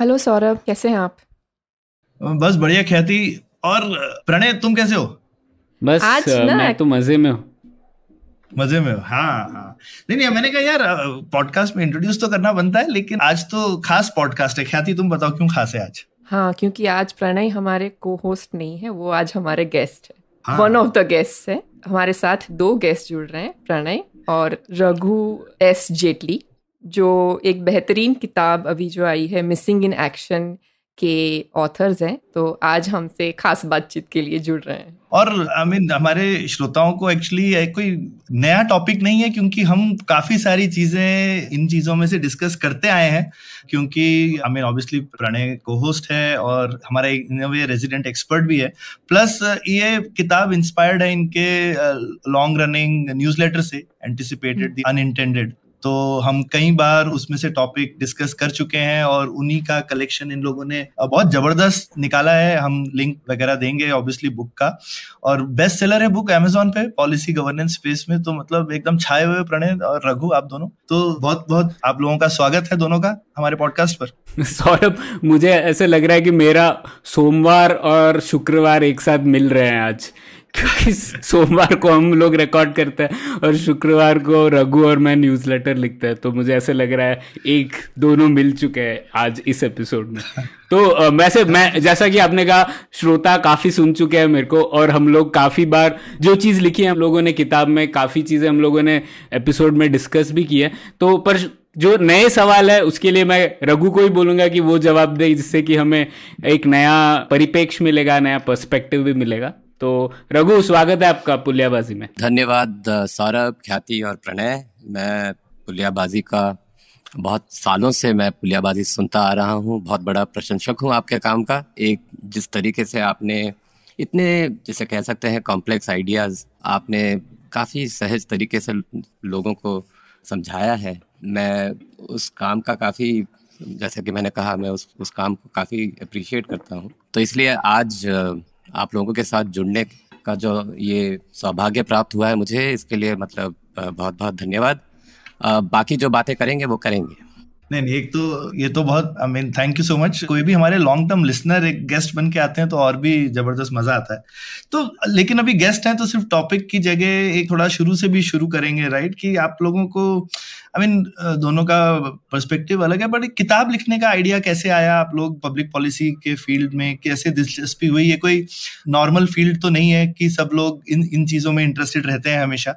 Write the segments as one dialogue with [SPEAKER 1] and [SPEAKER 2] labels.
[SPEAKER 1] Hello Saurabh कैसे हैं आप?
[SPEAKER 2] बस बढ़िया ख्याति। और प्रणय तुम कैसे हो?
[SPEAKER 3] बस
[SPEAKER 1] आज ना-
[SPEAKER 3] मैं तो मज़े में हूँ।
[SPEAKER 2] मज़े में हो? हाँ हाँ। नहीं नहीं मैंने कहा यार पॉडकास्ट में इंट्रोड्यूस तो करना बनता है लेकिन आज तो खास पॉडकास्ट है। ख्याति तुम बताओ क्यों खास है आज?
[SPEAKER 1] हाँ क्योंकि आज प्रणय हमारे को होस्ट नहीं है वो आज हमारे गेस्ट हाँ। वन ऑफ़ द गेस्ट है। हमारे साथ दो गेस्ट जुड़ रहे हैं प्रणय और रघु एस जेटली जो एक बेहतरीन किताब अभी जो आई है मिसिंग इन एक्शन के ऑथर्स हैं। तो आज हमसे खास बातचीत के लिए जुड़ रहे हैं।
[SPEAKER 2] और आई I मीन mean, हमारे श्रोताओं को एक्चुअली कोई नया टॉपिक नहीं है क्योंकि हम काफ़ी सारी चीज़ें इन चीज़ों में से डिस्कस करते आए हैं क्योंकि आई मीन ऑब्वियसली प्रणय को होस्ट है और हमारा इन वे रेजिडेंट एक्सपर्ट भी है। प्लस ये किताब इंस्पायर्ड है इनके लॉन्ग रनिंग न्यूज़लेटर से एंटिसिपेटेड अनइंटेंडेड तो हम कई बार उसमें से टॉपिक डिस्कस कर चुके हैं और उन्हीं का कलेक्शन इन लोगों ने बहुत ज़बरदस्त निकाला है। हम लिंक वगैरह देंगे ऑब्वियसली बुक का। और बेस्ट सेलर है बुक अमेजोन पे पॉलिसी गवर्नेंस स्पेस में। तो मतलब एकदम छाए हुए प्रणय और रघु, आप दोनों। तो बहुत बहुत आप लोगों का स्वागत है दोनों का हमारे पॉडकास्ट पर।
[SPEAKER 3] सौरभ, मुझे ऐसे लग रहा है कि मेरा सोमवार और शुक्रवार एक साथ मिल रहे हैं आज। क्योंकि सोमवार को हम लोग रिकॉर्ड करते हैं और शुक्रवार को रघु और मैं न्यूज़ लेटर लिखते हैं। तो मुझे ऐसे लग रहा है एक, दोनों मिल चुके हैं आज इस एपिसोड में। तो वैसे मैं जैसा कि आपने कहा, श्रोता काफ़ी सुन चुके हैं मेरे को और हम लोग काफ़ी बार जो चीज़ लिखी है, हम लोगों ने किताब में काफ़ी चीज़ें हम लोगों ने एपिसोड में डिस्कस भी की है। तो पर जो नए सवाल है, उसके लिए मैं रघु को ही बोलूँगा कि वो जवाब दे जिससे कि हमें एक नया परिप्रेक्ष्य मिलेगा, नया पर्सपेक्टिव भी मिलेगा। तो रघु, स्वागत है आपका पुलियाबाजी में।
[SPEAKER 4] धन्यवाद सौरभ, ख्याति और प्रणय। मैं पुलियाबाजी का बहुत सालों से मैं पुलियाबाजी सुनता आ रहा हूँ, बहुत बड़ा प्रशंसक हूँ आपके काम का। एक, जिस तरीके से आपने इतने, जैसे कह सकते हैं कॉम्प्लेक्स आइडियाज़ आपने काफ़ी सहज तरीके से लोगों को समझाया है। मैं उस काम का काफ़ी, जैसे कि मैंने कहा, मैं उस उस काम को काफ़ी अप्रिशिएट करता हूँ। तो इसलिए आज आप लोगों के साथ जुड़ने का जो ये सौभाग्य प्राप्त हुआ है मुझे, इसके लिए मतलब बहुत बहुत धन्यवाद। बाकी जो बातें करेंगे, वो करेंगे।
[SPEAKER 2] नहीं नहीं एक तो ये तो बहुत I mean thank you so much कोई भी हमारे लॉन्ग टर्म लिसनर एक गेस्ट बन के आते हैं तो और भी ज़बरदस्त मज़ा आता है। तो लेकिन अभी गेस्ट हैं तो सिर्फ़ टॉपिक की जगह एक थोड़ा शुरू से भी शुरू करेंगे राइट कि आप लोगों को आई I मीन mean, दोनों का पर्सपेक्टिव अलग है बट किताब लिखने का आइडिया कैसे आया? आप लोग पब्लिक पॉलिसी के फ़ील्ड में कैसे दिलचस्पी हुई? ये कोई नॉर्मल फ़ील्ड तो नहीं है कि सब लोग इन इन चीज़ों में इंटरेस्टेड रहते हैं हमेशा।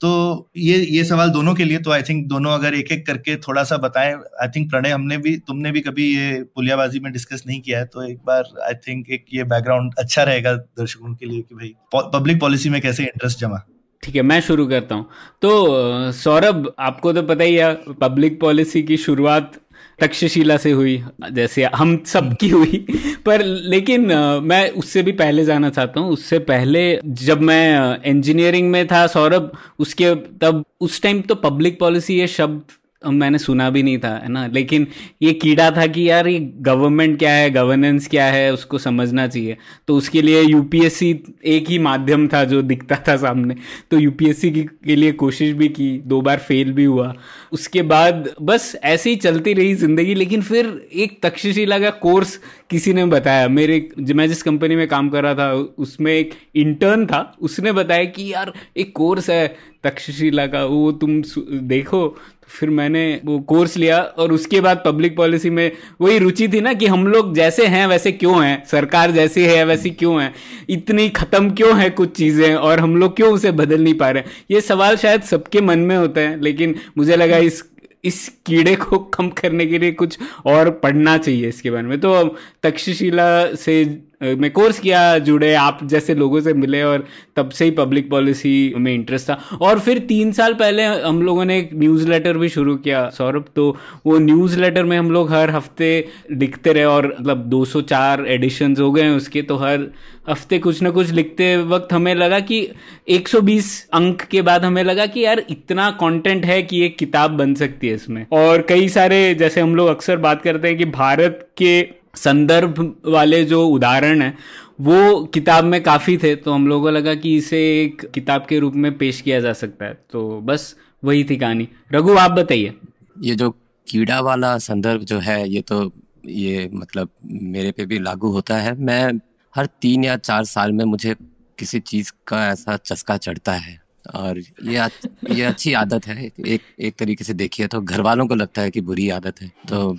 [SPEAKER 2] तो ये ये सवाल दोनों के लिए तो आई थिंक दोनों अगर एक एक करके थोड़ा सा बताएँ आई थिंक प्रणय, हमने भी, तुमने भी कभी ये पुलियाबाजी में डिस्कस नहीं किया है तो एक बार आई थिंक एक ये बैकग्राउंड अच्छा रहेगा दर्शकों के लिए कि भाई पब्लिक पॉलिसी में कैसे इंटरेस्ट जमा।
[SPEAKER 3] ठीक है, मैं शुरू करता हूँ। तो सौरभ, आपको तो पता ही है पब्लिक पॉलिसी की शुरुआत तक्षशिला से हुई, जैसे हम सबकी हुई। पर लेकिन मैं उससे भी पहले जाना चाहता हूँ। उससे पहले जब मैं इंजीनियरिंग में था सौरभ, उसके तब, उस टाइम तो पब्लिक पॉलिसी ये शब्द मैंने सुना भी नहीं था, है ना? लेकिन ये कीड़ा था कि यार ये गवर्नमेंट क्या है गवर्नेंस क्या है, उसको समझना चाहिए। तो उसके लिए यूपीएससी एक ही माध्यम था जो दिखता था सामने। तो यूपीएससी की लिए कोशिश भी की, दो बार फेल भी हुआ। उसके बाद बस ऐसे ही चलती रही ज़िंदगी, लेकिन फिर एक तक्षशिला का कोर्स किसी ने बताया। मेरे, मैं जिस कंपनी में काम कर रहा था, उसमें एक इंटर्न था, उसने बताया कि यार एक कोर्स है तक्षशिला का, वो तुम देखो। फिर मैंने वो कोर्स लिया और उसके बाद पब्लिक पॉलिसी में वही रुचि थी ना कि हम लोग जैसे हैं, वैसे क्यों हैं? सरकार जैसी है, वैसी क्यों है? इतनी खत्म क्यों है कुछ चीज़ें और हम लोग क्यों उसे बदल नहीं पा रहे ये सवाल शायद सबके मन में होते हैं, लेकिन मुझे लगा इस इस कीड़े को कम करने के लिए कुछ और पढ़ना चाहिए इसके बारे में। तो तक्षशिला से मैं कोर्स किया, जुड़े, आप जैसे लोगों से मिले और तब से ही पब्लिक पॉलिसी में इंटरेस्ट था। और फिर तीन साल पहले हम लोगों ने एक न्यूज़ लेटर भी शुरू किया, सौरभ। तो वो न्यूज़ लेटर में हम लोग हर हफ़्ते लिखते रहे और मतलब 204 एडिशन हो गए हैं उसके तो हर हफ़्ते कुछ ना कुछ लिखते वक्त हमें लगा कि 120 अंक के बाद हमें लगा कि यार इतना कंटेंट है कि एक किताब बन सकती है इसमें। और कई सारे, जैसे हम लोग अक्सर बात करते हैं कि भारत के संदर्भ वाले जो उदाहरण हैं, वो किताब में काफ़ी थे तो हम लोगों को लगा कि इसे एक किताब के रूप में पेश किया जा सकता है। तो बस वही थी कहानी। रघु, आप बताइए।
[SPEAKER 4] ये जो कीड़ा वाला संदर्भ जो है, ये तो ये मतलब मेरे पे भी लागू होता है। मैं हर तीन या चार साल में मुझे किसी चीज़ का ऐसा चस्का चढ़ता है। और ये ये अच्छी आदत है एक एक तरीके से देखिए तो घर वालों को लगता है कि बुरी आदत है तो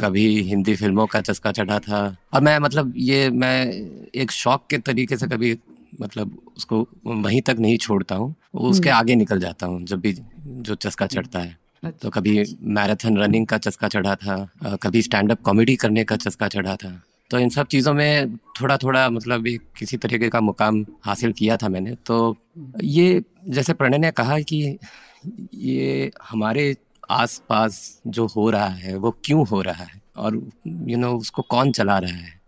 [SPEAKER 4] कभी हिंदी फ़िल्मों का चस्का चढ़ा था और मैं मतलब ये मैं एक शौक के तरीके से कभी मतलब उसको वहीं तक नहीं छोड़ता हूँ उसके हम्म। आगे निकल जाता हूँ जब भी जो चस्का चढ़ता है अच्छा। तो कभी मैराथन रनिंग का चस्का चढ़ा था कभी स्टैंड अप कॉमेडी करने का चस्का चढ़ा था तो इन सब चीज़ों में थोड़ा थोड़ा मतलब एक किसी तरीके का मुकाम हासिल किया था मैंने। तो ये जैसे प्रणय ने कहा कि ये हमारे आसपास जो हो रहा है, वो क्यों हो रहा है? और यू नो उसको कौन चला रहा है?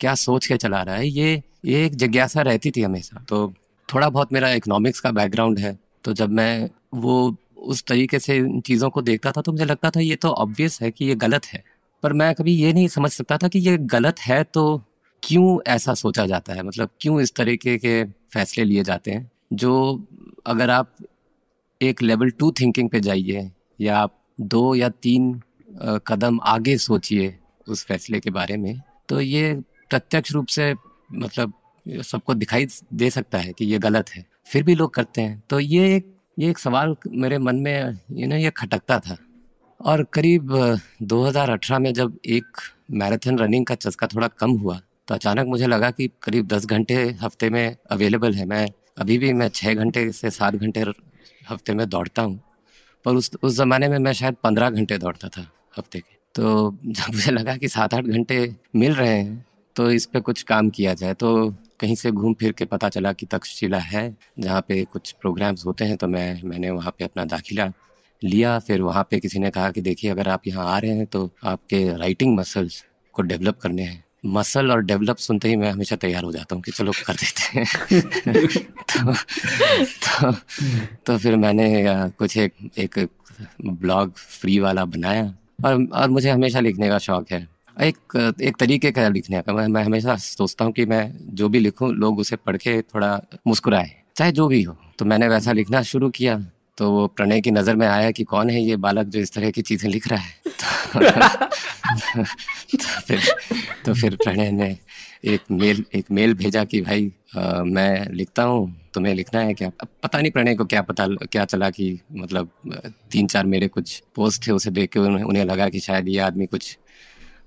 [SPEAKER 4] क्या सोच के चला रहा है? ये ये एक जिज्ञासा रहती थी हमेशा। तो थोड़ा बहुत मेरा इकोनॉमिक्स का बैकग्राउंड है। तो जब मैं वो उस तरीके से इन चीज़ों को देखता था तो मुझे लगता था ये तो ऑब्वियस है कि ये गलत है। पर मैं कभी ये नहीं समझ सकता था कि ये गलत है तो क्यों ऐसा सोचा जाता है? मतलब क्यों इस तरीके के फैसले लिए जाते हैं? जो अगर आप एक लेवल टू थिंकिंग पे जाइए या आप दो या तीन कदम आगे सोचिए उस फैसले के बारे में तो ये प्रत्यक्ष रूप से मतलब सबको दिखाई दे सकता है कि ये गलत है। फिर भी लोग करते हैं। तो ये एक ये एक सवाल मेरे मन में ये ना ये खटकता था। और करीब 2018 में जब एक मैराथन रनिंग का चस्का थोड़ा कम हुआ तो अचानक मुझे लगा कि करीब दस घंटे हफ़्ते में अवेलेबल है। मैं अभी भी, मैं छः घंटे से सात घंटे हफ़्ते में दौड़ता हूँ। पर उस उस ज़माने में मैं शायद पंद्रह घंटे दौड़ता था हफ़्ते के। तो जब मुझे लगा कि सात आठ घंटे मिल रहे हैं तो इस पर कुछ काम किया जाए। तो कहीं से घूम फिर के पता चला कि तक्षशिला है, जहाँ पे कुछ प्रोग्राम्स होते हैं तो मैं, मैंने वहाँ पे अपना दाखिला लिया फिर वहाँ पे किसी ने कहा कि देखिए अगर आप यहाँ आ रहे हैं तो आपके राइटिंग मसल्स को डेवलप करने हैं। मसल और डेवलप सुनते ही मैं हमेशा तैयार हो जाता हूँ कि चलो कर देते हैं। तो, तो तो फिर मैंने कुछ एक एक ब्लॉग फ्री वाला बनाया। और और मुझे हमेशा लिखने का शौक है। एक एक तरीके का लिखने का मैं मैं हमेशा सोचता हूँ कि मैं जो भी लिखूँ लोग उसे पढ़ के थोड़ा मुस्कुराए। चाहे जो भी हो तो मैंने वैसा लिखना शुरू किया। तो वो प्रणय की नज़र में आया कि कौन है ये बालक जो इस तरह की चीज़ें लिख रहा है? तो, तो फिर तो फिर प्रणय ने एक मेल एक मेल भेजा कि भाई आ, मैं लिखता हूँ तुम्हें लिखना है क्या? पता नहीं प्रणय को क्या पता क्या चला कि मतलब तीन चार मेरे कुछ पोस्ट थे उसे देख के उन्हें, उन्हें लगा कि शायद ये आदमी कुछ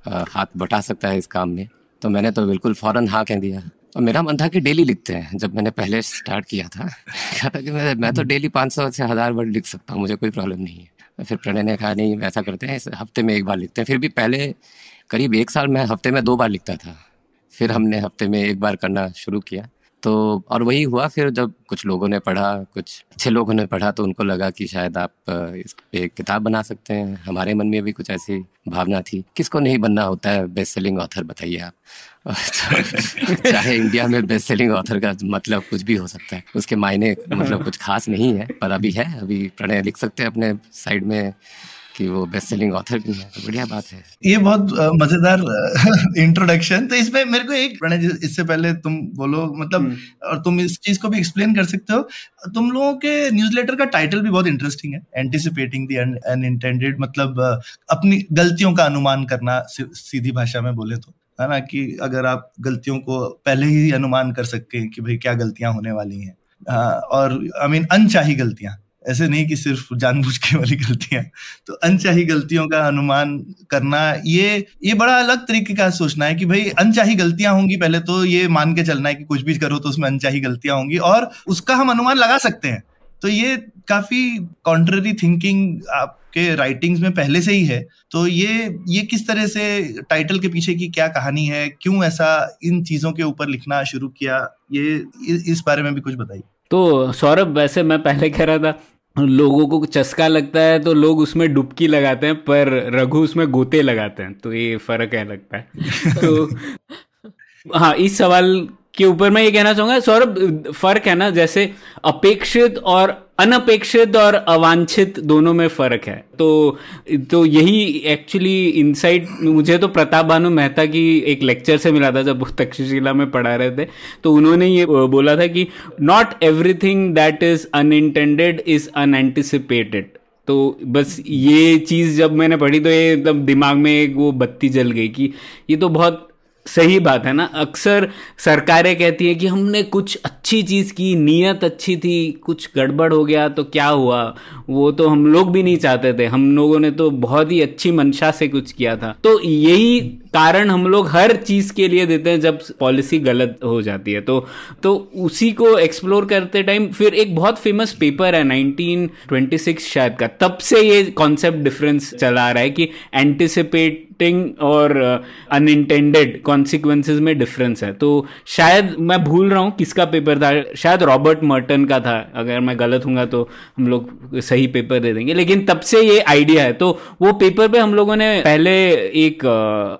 [SPEAKER 4] आ, हाथ बटा सकता है इस काम में। तो मैंने तो बिल्कुल फ़ौरन हाँ कह दिया। और मेरा मन था कि डेली लिखते हैं जब मैंने पहले स्टार्ट किया था। कहा था कि मैं मैं तो डेली पाँच सौ से हज़ार वर्ड लिख सकता हूँ मुझे कोई प्रॉब्लम नहीं है। फिर प्रणय ने कहा नहीं ऐसा करते हैं हफ़्ते में एक बार लिखते हैं। फिर भी पहले करीब एक साल मैं हफ़्ते में दो बार लिखता था। फिर हमने हफ़्ते में एक बार करना शुरू किया। तो और वही हुआ फिर जब कुछ लोगों ने पढ़ा, कुछ अच्छे लोगों ने पढ़ा तो उनको लगा कि शायद आप इस पे किताब बना सकते हैं। हमारे मन में भी कुछ ऐसी भावना थी। किसको नहीं बनना होता है बेस्ट सेलिंग ऑथर बताइए आप। चाहे इंडिया में बेस्ट सेलिंग ऑथर का मतलब कुछ भी हो सकता है। उसके मायने मतलब कुछ खास नहीं है, पर अभी है। अभी प्रणय लिख सकते हैं अपने साइड में। कि वो बेस्ट सेलिंग ऑथर भी है तो बढ़िया बात है।
[SPEAKER 2] ये बहुत मज़ेदार इंट्रोडक्शन तो इसमें मेरे को एक इससे पहले तुम बोलो मतलब हम्म। और तुम इस चीज़ को भी एक्सप्लेन कर सकते हो। तुम लोगों के न्यूज़लेटर का टाइटल भी बहुत इंटरेस्टिंग है। एंटिसिपेटिंग दी अनइंटेंडेड मतलब अपनी गलतियों का अनुमान करना सीधी भाषा में बोले तो। है ना कि अगर आप गलतियों को पहले ही अनुमान कर सकते हैं कि भाई क्या गलतियाँ होने वाली हैं। और आई मीन अनचाही गलतियाँ। ऐसे नहीं कि सिर्फ़ जानबूझ के वाली गलतियाँ। तो अनचाही गलतियों का अनुमान करना, ये ये बड़ा अलग तरीके का सोचना है कि भाई, अनचाही गलतियाँ होंगी पहले तो ये मान के चलना है कि कुछ भी करो तो उसमें अनचाही गलतियाँ होंगी और उसका हम अनुमान लगा सकते हैं। तो ये काफ़ी कॉन्ट्ररी थिंकिंग आपके राइटिंग्स में पहले से ही है। तो ये ये किस तरह से टाइटल के पीछे की क्या कहानी है, क्यों ऐसा इन चीज़ों के ऊपर लिखना शुरू किया, ये इस बारे में भी कुछ बताइए।
[SPEAKER 3] तो सौरभ, वैसे मैं पहले कह रहा था लोगों को चस्का लगता है तो लोग उसमें डुबकी लगाते हैं पर रघु उसमें गोते लगाते हैं तो ये फ़र्क है लगता है। तो हाँ इस सवाल के ऊपर मैं ये कहना चाहूँगा, सौरभ, फ़र्क है ना, जैसे अपेक्षित और अनपेक्षित और अवांछित दोनों में फ़र्क है। तो तो यही एक्चुअली इनसाइट मुझे तो प्रताप भानु मेहता की एक लेक्चर से मिला था, जब वो तक्षशिला में पढ़ा रहे थे। तो उन्होंने ये बोला था कि not everything that is unintended is unanticipated तो बस ये चीज़ जब मैंने पढ़ी तो ये एकदम दिमाग में एक वो बत्ती जल गई कि ये तो बहुत सही बात है ना? अक्सर सरकारें कहती हैं कि हमने कुछ अच्छी चीज़ की, नीयत अच्छी थी, कुछ गड़बड़ हो गया तो क्या हुआ? वो तो हम लोग भी नहीं चाहते थे। हम लोगों ने तो बहुत ही अच्छी मंशा से कुछ किया था। तो यही कारण हम लोग हर चीज़ के लिए देते हैं जब पॉलिसी गलत हो जाती है। तो तो उसी को एक्सप्लोर करते टाइम फिर एक बहुत फ़ेमस पेपर है 1926 शायद का। तब से ये कॉन्सेप्ट डिफरेंस चला रहा है कि एंटिसिपेटिंग और अनइंटेंडेड कॉन्सिक्वेंसेज में डिफरेंस है। तो शायद मैं भूल रहा हूँ किसका पेपर था, शायद रॉबर्ट मर्टन का था। अगर मैं गलत हूँ तो हम लोग सही पेपर दे देंगे। लेकिन तब से ये आइडिया है। तो वो पेपर पे हम लोगों ने पहले एक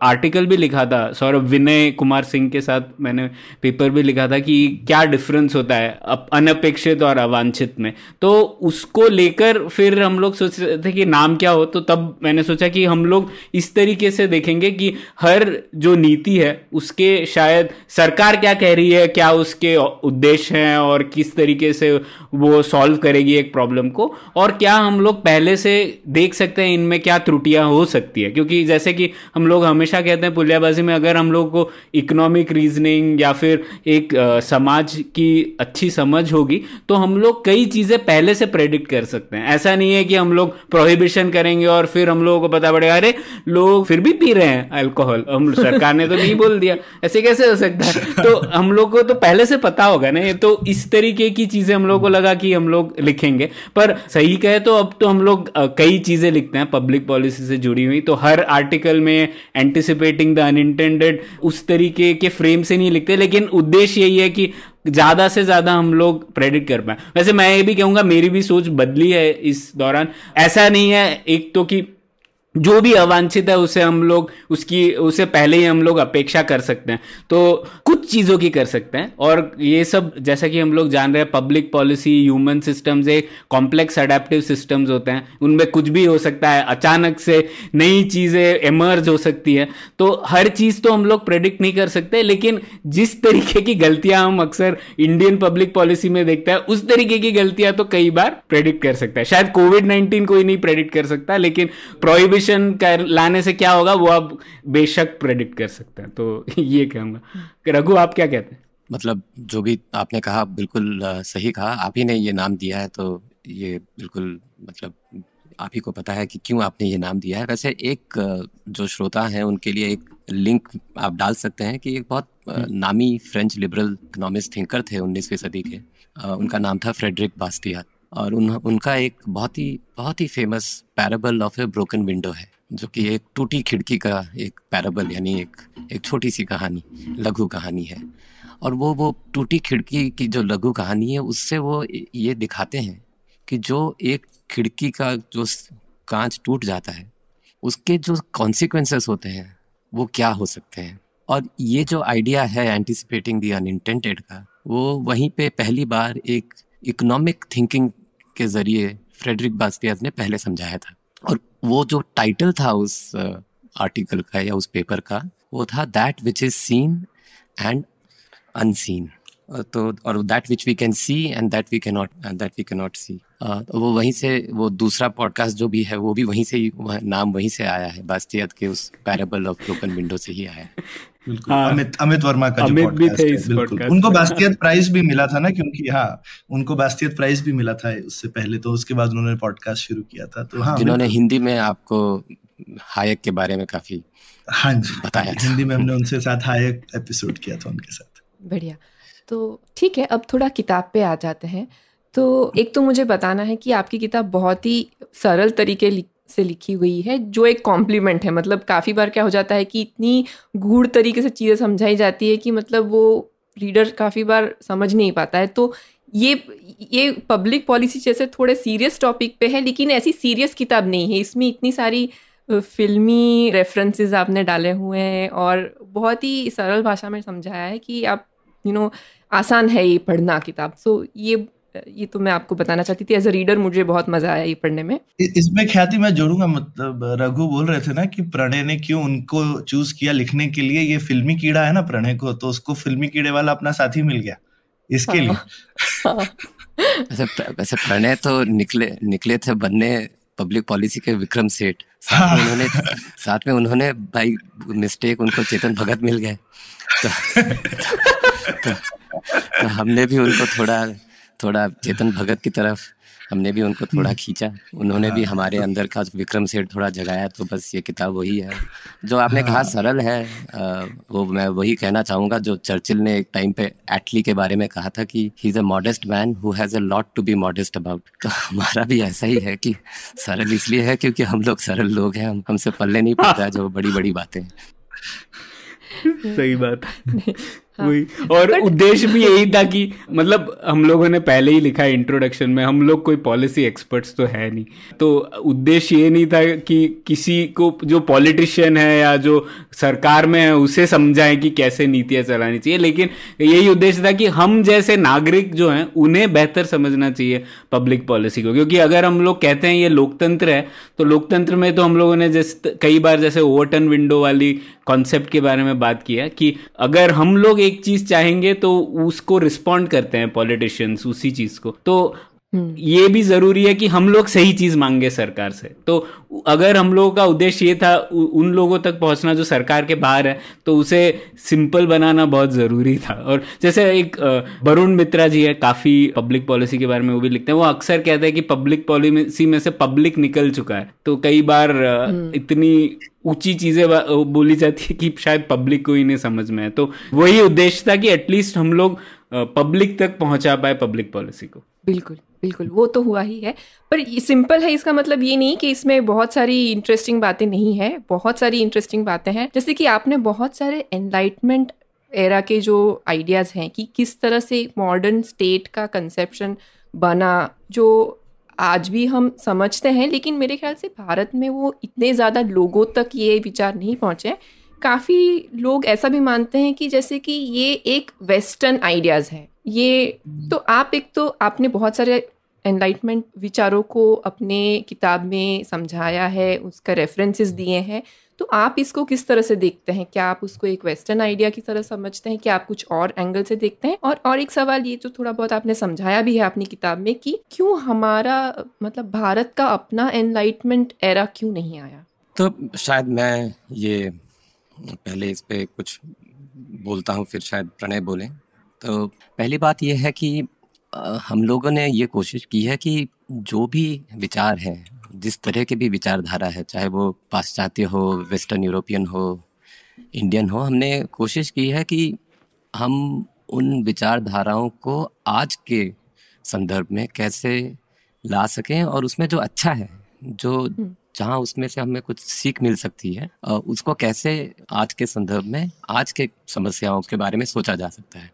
[SPEAKER 3] आर्ट आर्टिकल भी लिखा था, सौरभ विनय कुमार सिंह के साथ मैंने पेपर भी लिखा था कि क्या डिफरेंस होता है अनपेक्षित और अवांछित में। तो उसको लेकर फिर हम लोग सोच रहे थे कि नाम क्या हो तो तब मैंने सोचा कि हम लोग इस तरीके से देखेंगे कि हर जो नीति है, उसके शायद सरकार क्या कह रही है, क्या उसके उद्देश्य हैं और किस तरीके से वो सॉल्व करेगी एक प्रॉब्लम को, और क्या हम लोग पहले से देख सकते हैं इनमें क्या त्रुटियाँ हो सकती है। क्योंकि जैसे कि हम लोग हमेशा हैं पुलियाबाजी में अगर हम लोग को इकोनॉमिक रीजनिंग या फिर एक आ, समाज की अच्छी समझ होगी तो हम लोग कई चीज़ें पहले से प्रेडिक्ट कर सकते हैं। ऐसा नहीं है कि हम लोग प्रोहिबिशन करेंगे और फिर हम लोगों को पता पड़ेगा अरे लोग फिर भी पी रहे हैं अल्कोहल हम सरकार ने तो नहीं बोल दिया। ऐसे कैसे हो सकता है? तो हम लोग को तो पहले से पता होगा ना ये तो इस तरीके की चीज़ें हम लोग को लगा कि हम लोग लिखेंगे। पर सही कहे तो अब तो हम लोग कई चीज़ें लिखते हैं पब्लिक पॉलिसी से जुड़ी हुई। तो हर आर्टिकल में एंटिसिपेट एंटिसिपेटिंग द अनइंटेंडेड उस तरीके के फ्रेम से नहीं लिखते, लेकिन उद्देश्य यही है कि ज़्यादा से ज़्यादा हम लोग प्रेडिक्ट कर पाए। वैसे मैं ये भी कहूँगा, मेरी भी सोच बदली है इस दौरान। ऐसा नहीं है, एक तो कि जो भी अवांछित है, उसे हम लोग, उसकी, उसे पहले ही हम लोग अपेक्षा कर सकते हैं। तो कुछ चीज़ों की कर सकते हैं। और ये सब, जैसा कि हम लोग जान रहे हैं पब्लिक पॉलिसी ह्यूमन सिस्टम्स एक कॉम्प्लेक्स अडेप्टिव सिस्टम्स होते हैं। उनमें कुछ भी हो सकता है, अचानक से नई चीज़ें एमर्ज हो सकती है। तो हर चीज़ तो हम लोग प्रेडिक्ट नहीं कर सकते, लेकिन जिस तरीके की गलतियाँ हम अक्सर इंडियन पब्लिक पॉलिसी में देखते हैं, उस तरीके की गलतियाँ तो कई बार प्रेडिक्ट कर सकता है। शायद कोविड नाइन्टीन कोई नहीं प्रेडिक्ट कर सकता, लेकिन प्रोहिबिशन सोल्यूशन कर लाने से क्या होगा वो आप बेशक प्रेडिक्ट कर सकते हैं। तो ये कहूँगा। रघु आप क्या कहते हैं?
[SPEAKER 4] मतलब जो भी आपने कहा बिल्कुल सही कहा। आप ही ने ये नाम दिया है तो ये बिल्कुल मतलब आप ही को पता है कि क्यों आपने ये नाम दिया है। वैसे एक जो श्रोता हैं उनके लिए एक लिंक आप डाल सकते हैं कि एक बहुत हम्म। नामी फ्रेंच लिबरल इकोनॉमिस्ट थिंकर थे उन्नीसवीं सदी के। उनका नाम था फ्रेडरिक बास्टियात और उन, उनका एक बहुत ही बहुत ही famous parable of a broken window है, जो कि एक टूटी खिड़की का एक पैराबल यानी एक एक छोटी सी कहानी, लघु कहानी है। और वो वो टूटी खिड़की की जो लघु कहानी है, उससे वो ये दिखाते हैं कि जो एक खिड़की का जो कांच टूट जाता है, उसके जो कॉन्सिक्वेंसेस होते हैं, वो क्या हो सकते हैं? और ये जो आइडिया है एंटिसिपेटिंग दी अनइंटेंटेड का, वो वहीं पे पहली बार एक इकोनॉमिक थिंकिंग के ज़रिए फ्रेडरिक बास्टियाज ने पहले समझाया था। और वो जो टाइटल था उस आर्टिकल का या उस पेपर का, वो था that which is seen and unseen तो और that which we can see and that we can not that we can not see वो वहीं से, वो दूसरा पॉडकास्ट जो भी है, वो भी वहीं से ही नाम वहीं से आया है। बास्तियात के उस पैरेबल ऑफ़ ब्रोकन विंडो से ही आया है।
[SPEAKER 2] हाँ, अमित अमित वर्मा का अमित भी थे इस बिल्कुल। उनको बास्तियत प्राइज भी मिला था ना क्योंकि हाँ उनको बास्तियत प्राइज भी मिला था उससे पहले तो उसके बाद उन्होंने पॉडकास्ट शुरू किया था तो हाँ
[SPEAKER 4] जिन्होंने हिंदी में आपको हायक के बारे में काफ़ी
[SPEAKER 2] हाँ जी। बताया हिंदी में हमने उनसे साथ हायक एपिसोड किया था उनके साथ।
[SPEAKER 1] बढ़िया। तो ठीक है अब थोड़ा किताब पे आ जाते हैं। तो एक तो मुझे बताना है कि आपकी किताब बहुत ही सरल तरीके से लिखी हुई है जो एक कॉम्प्लीमेंट है। मतलब काफ़ी बार क्या हो जाता है कि इतनी गूढ़ तरीके से चीज़ें समझाई जाती है कि मतलब वो रीडर काफ़ी बार समझ नहीं पाता है। तो ये ये पब्लिक पॉलिसी जैसे थोड़े सीरियस टॉपिक पे है लेकिन ऐसी सीरियस किताब नहीं है। इसमें इतनी सारी फिल्मी रेफरेंसेस आपने डाले हुए हैं और बहुत ही सरल भाषा में समझाया है कि आप यू you नो know, आसान है ये पढ़ना किताब। सो so, ये ये तो मैं आपको बताना चाहती थी एज अ रीडर मुझे बहुत मज़ा आया ये पढ़ने में।
[SPEAKER 2] इसमें ख्याति मैं जोड़ूँगा मतलब रघु बोल रहे थे ना कि प्रणय ने क्यों उनको चूज़ किया लिखने के लिए ये फिल्मी कीड़ा है ना प्रणय को तो उसको फिल्मी कीड़े वाला अपना साथी मिल गया इसके हाँ, लिए। हाँ।
[SPEAKER 4] वैसे वैसे प्रणय तो निकले निकले थे बनने पब्लिक पॉलिसी के विक्रम सेठ। साथ में उन्होंने साथ में उन्होंने भाई मिस्टेक उनको चेतन भगत मिल गए। तो, तो, तो, तो हमने भी उनको थोड़ा थोड़ा चेतन भगत की तरफ़ हमने भी उनको थोड़ा हम्म। खींचा उन्होंने भी हाँ। हमारे अंदर का विक्रम सेठ थोड़ा जगाया तो बस ये किताब वही है जो आपने हाँ। कहा सरल है वो मैं वही कहना चाहूँगा जो चर्चिल ने एक टाइम पे एटली के बारे में कहा था कि he is a modest man who has a lot to be modest about तो हमारा भी ऐसा ही है कि सरल इसलिए है क्योंकि हम लोग सरल लोग हैं हम हमसे पल्ले नहीं पड़ता जो बड़ी बड़ी बातें
[SPEAKER 3] सही बात है। वही। और उद्देश्य भी यही था कि मतलब हम लोगों ने पहले ही लिखा है इंट्रोडक्शन में हम लोग कोई पॉलिसी एक्सपर्ट्स तो है नहीं। तो उद्देश्य ये नहीं था कि किसी को जो पॉलिटिशियन है या जो सरकार में है उसे समझाएँ कि कैसे नीतियाँ चलानी चाहिए। लेकिन यही उद्देश्य था कि हम जैसे नागरिक जो हैं उन्हें बेहतर समझना चाहिए पब्लिक पॉलिसी को। क्योंकि अगर हम लोग कहते हैं ये लोकतंत्र है तो लोकतंत्र में तो हम लोगों ने जैसे कई बार जैसे ओवरटन विंडो वाली कॉन्सेप्ट के बारे में बात किया कि अगर हम लोग एक चीज़ चाहेंगे तो उसको रिस्पॉन्ड करते हैं पॉलिटिशियंस उसी चीज़ को तो। ये भी ज़रूरी है कि हम लोग सही चीज़ मांगे सरकार से। तो अगर हम लोगों का उद्देश्य ये था उ, उन लोगों तक पहुँचना जो सरकार के बाहर है तो उसे सिंपल बनाना बहुत ज़रूरी था। और जैसे एक वरुण मित्रा जी है काफ़ी पब्लिक पॉलिसी के बारे में वो भी लिखते हैं। वो अक्सर कहते हैं कि पब्लिक पॉलिसी में से पब्लिक निकल चुका है। तो कई बार हम्म। इतनी ऊँची चीज़ें बोली जाती है कि शायद पब्लिक को ही नहीं समझ में है तो वही उद्देश्य था कि एटलीस्ट हम लोग पब्लिक तक पहुँचा पाए पब्लिक पॉलिसी को।
[SPEAKER 1] बिल्कुल बिल्कुल, वो तो हुआ ही है। पर सिंपल है, इसका मतलब ये नहीं कि इसमें बहुत सारी इंटरेस्टिंग बातें नहीं है, बहुत सारी इंटरेस्टिंग बातें हैं। जैसे कि आपने बहुत सारे एनलाइटमेंट एरा के जो आइडियाज़ हैं कि किस तरह से मॉडर्न स्टेट का कंसेप्शन बना, जो आज भी हम समझते हैं, लेकिन मेरे ख्याल से भारत में वो इतने ज़्यादा लोगों तक ये विचार नहीं पहुँचे काफ़ी लोग ऐसा भी मानते हैं कि जैसे कि ये एक वेस्टर्न आइडियाज़ है। ये तो आप एक तो आपने बहुत सारे एनलाइटमेंट विचारों को अपने किताब में समझाया है, उसका रेफरेंसेस दिए हैं। तो आप इसको किस तरह से देखते हैं? क्या आप उसको एक वेस्टर्न आइडिया की तरह समझते हैं? क्या आप कुछ और एंगल से देखते हैं? और और एक सवाल ये जो थोड़ा बहुत आपने समझाया भी है अपनी किताब में कि क्यों हमारा मतलब भारत का अपना एनलाइटमेंट एरा क्यों नहीं आया?
[SPEAKER 4] तो शायद मैं ये पहले इस पर कुछ बोलता हूँ, फिर शायद प्रणय बोले। तो पहली बात यह है कि हम लोगों ने ये कोशिश की है कि जो भी विचार हैं जिस तरह के भी विचारधारा है चाहे वो पाश्चात्य हो वेस्टर्न यूरोपियन हो इंडियन हो हमने कोशिश की है कि हम उन विचारधाराओं को आज के संदर्भ में कैसे ला सकें और उसमें जो अच्छा है जो हम्म। जहाँ उसमें से हमें कुछ सीख मिल सकती है उसको कैसे आज के संदर्भ में आज के समस्याओं के बारे में सोचा जा सकता है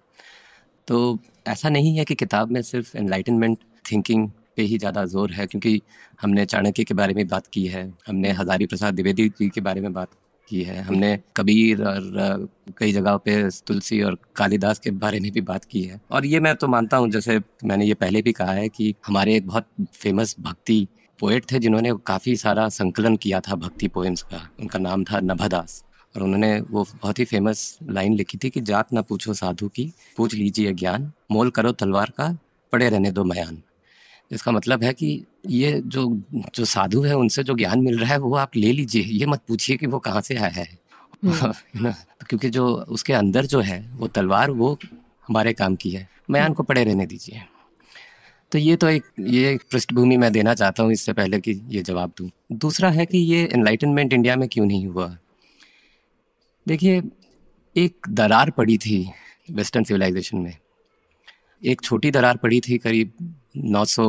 [SPEAKER 4] तो ऐसा नहीं है कि किताब में सिर्फ़ एनलाइटनमेंट थिंकिंग पे ही ज़्यादा ज़ोर है, क्योंकि हमने चाणक्य के बारे में बात की है, हमने हजारी प्रसाद द्विवेदी जी के बारे में बात की है, हमने कबीर और कई जगहों पे तुलसी और कालिदास के बारे में भी बात की है। और ये मैं तो मानता हूँ, जैसे मैंने ये पहले भी कहा है कि हमारे एक बहुत फ़ेमस भक्ति पोएट थे, जिन्होंने काफ़ी सारा संकलन किया था भक्ति पोएम्स का। उनका नाम था नभदास। और उन्होंने वो बहुत ही फ़ेमस लाइन लिखी थी कि जात ना पूछो साधु की पूछ लीजिए ज्ञान मोल करो तलवार का पड़े रहने दो मयान। इसका मतलब है कि ये जो जो साधु है उनसे जो ज्ञान मिल रहा है वो आप ले लीजिए। ये मत पूछिए कि वो कहाँ से आया है। हम्म। क्योंकि जो उसके अंदर जो है वो तलवार वो हमारे काम की है। मयान को पड़े रहने दीजिए। तो ये तो एक ये पृष्ठभूमि मैं देना चाहता हूँ इससे पहले कि ये जवाब दूँ। दूसरा है कि ये एनलाइटनमेंट इंडिया में क्यों नहीं हुआ? देखिए एक दरार पड़ी थी वेस्टर्न सिविलाइजेशन में। एक छोटी दरार पड़ी थी करीब 900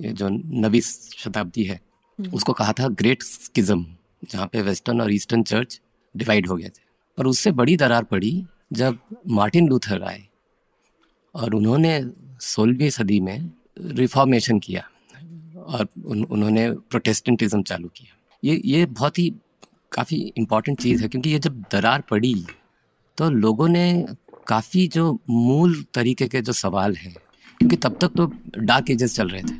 [SPEAKER 4] ये जो नवी शताब्दी है उसको कहा था ग्रेट स्किज्म जहाँ पे वेस्टर्न और ईस्टर्न चर्च डिवाइड हो गए थे। और उससे बड़ी दरार पड़ी जब मार्टिन लूथर आए और उन्होंने सोलहवीं सदी में रिफॉर्मेशन किया और उन, उन्होंने प्रोटेस्टेंटिज्म चालू किया। ये ये बहुत ही काफ़ी इम्पोर्टेंट चीज़ है, क्योंकि ये जब दरार पड़ी तो लोगों ने काफ़ी जो मूल तरीके के जो सवाल हैं, क्योंकि तब तक तो डार्क एजेस चल रहे थे।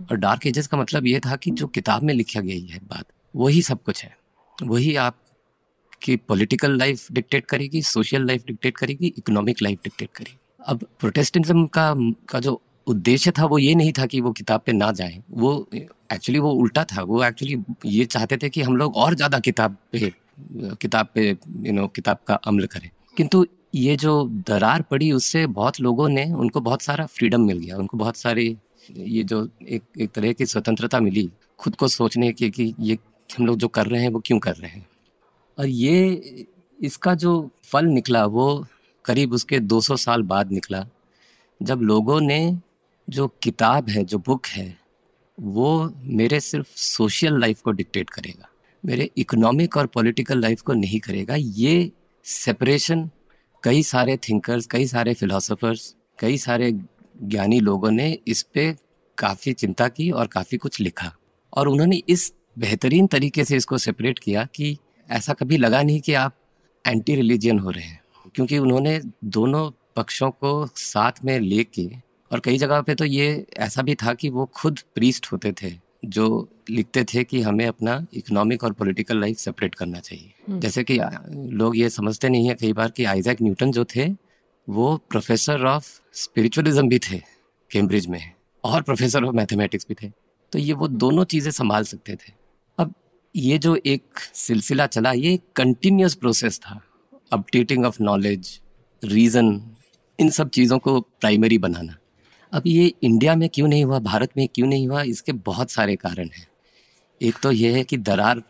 [SPEAKER 4] और डार्क एजेस का मतलब ये था कि जो किताब में लिखा गई है बात, वही सब कुछ है। वही आप की पॉलिटिकल लाइफ डिक्टेट करेगी सोशल लाइफ डिक्टेट करेगी इकोनॉमिक लाइफ डिक्टेट करेगी। अब प्रोटेस्टेंटिज्म का का जो उद्देश्य था, वो ये नहीं था कि वो किताब पे ना जाए। वो एक्चुअली वो उल्टा था। वो एक्चुअली ये चाहते थे कि हम लोग और ज़्यादा किताब पे किताब पे यू नो किताब का अमल करें। किंतु ये जो दरार पड़ी, उससे बहुत लोगों ने, उनको बहुत सारा फ्रीडम मिल गया। उनको बहुत सारी ये जो एक एक तरह की स्वतंत्रता मिली, खुद को सोचने की, कि ये हम लोग जो कर रहे हैं, वो क्यों कर रहे हैं? और ये, इसका जो फल निकला, वो करीब उसके 200 साल बाद निकला, जब लोगों ने जो किताब है, जो बुक है, वो मेरे सिर्फ़ सोशल लाइफ को डिक्टेट करेगा। मेरे इकोनॉमिक और पॉलिटिकल लाइफ को नहीं करेगा। ये सेपरेशन कई सारे थिंकर्स कई सारे फिलोसोफर्स कई सारे ज्ञानी लोगों ने इस पे काफ़ी चिंता की और काफ़ी कुछ लिखा। और उन्होंने इस बेहतरीन तरीके से इसको सेपरेट किया कि ऐसा कभी लगा नहीं कि आप एंटी रिलीजियन हो रहे हैं। क्योंकि उन्होंने दोनों पक्षों को साथ में लेके और कई जगह पे तो ये ऐसा भी था कि वो खुद प्रीस्ट होते थे जो लिखते थे कि हमें अपना इकोनॉमिक और पॉलिटिकल लाइफ सेपरेट करना चाहिए। हम्म। जैसे कि लोग ये समझते नहीं है कई बार कि आइजैक न्यूटन जो थे वो प्रोफेसर ऑफ़ स्पिरिचुअलिज्म भी थे कैम्ब्रिज में और प्रोफेसर ऑफ़ मैथमेटिक्स भी थे। तो ये वो दोनों चीज़ें संभाल सकते थे। अब ये जो एक सिलसिला चला ये कंटिन्यूस प्रोसेस था। अपडेटिंग ऑफ़ नॉलेज रीज़न इन सब चीज़ों को प्राइमरी बनाना। अब ये इंडिया में क्यों नहीं हुआ? भारत में क्यों नहीं हुआ? इसके बहुत सारे कारण हैं। एक तो ये है कि दरार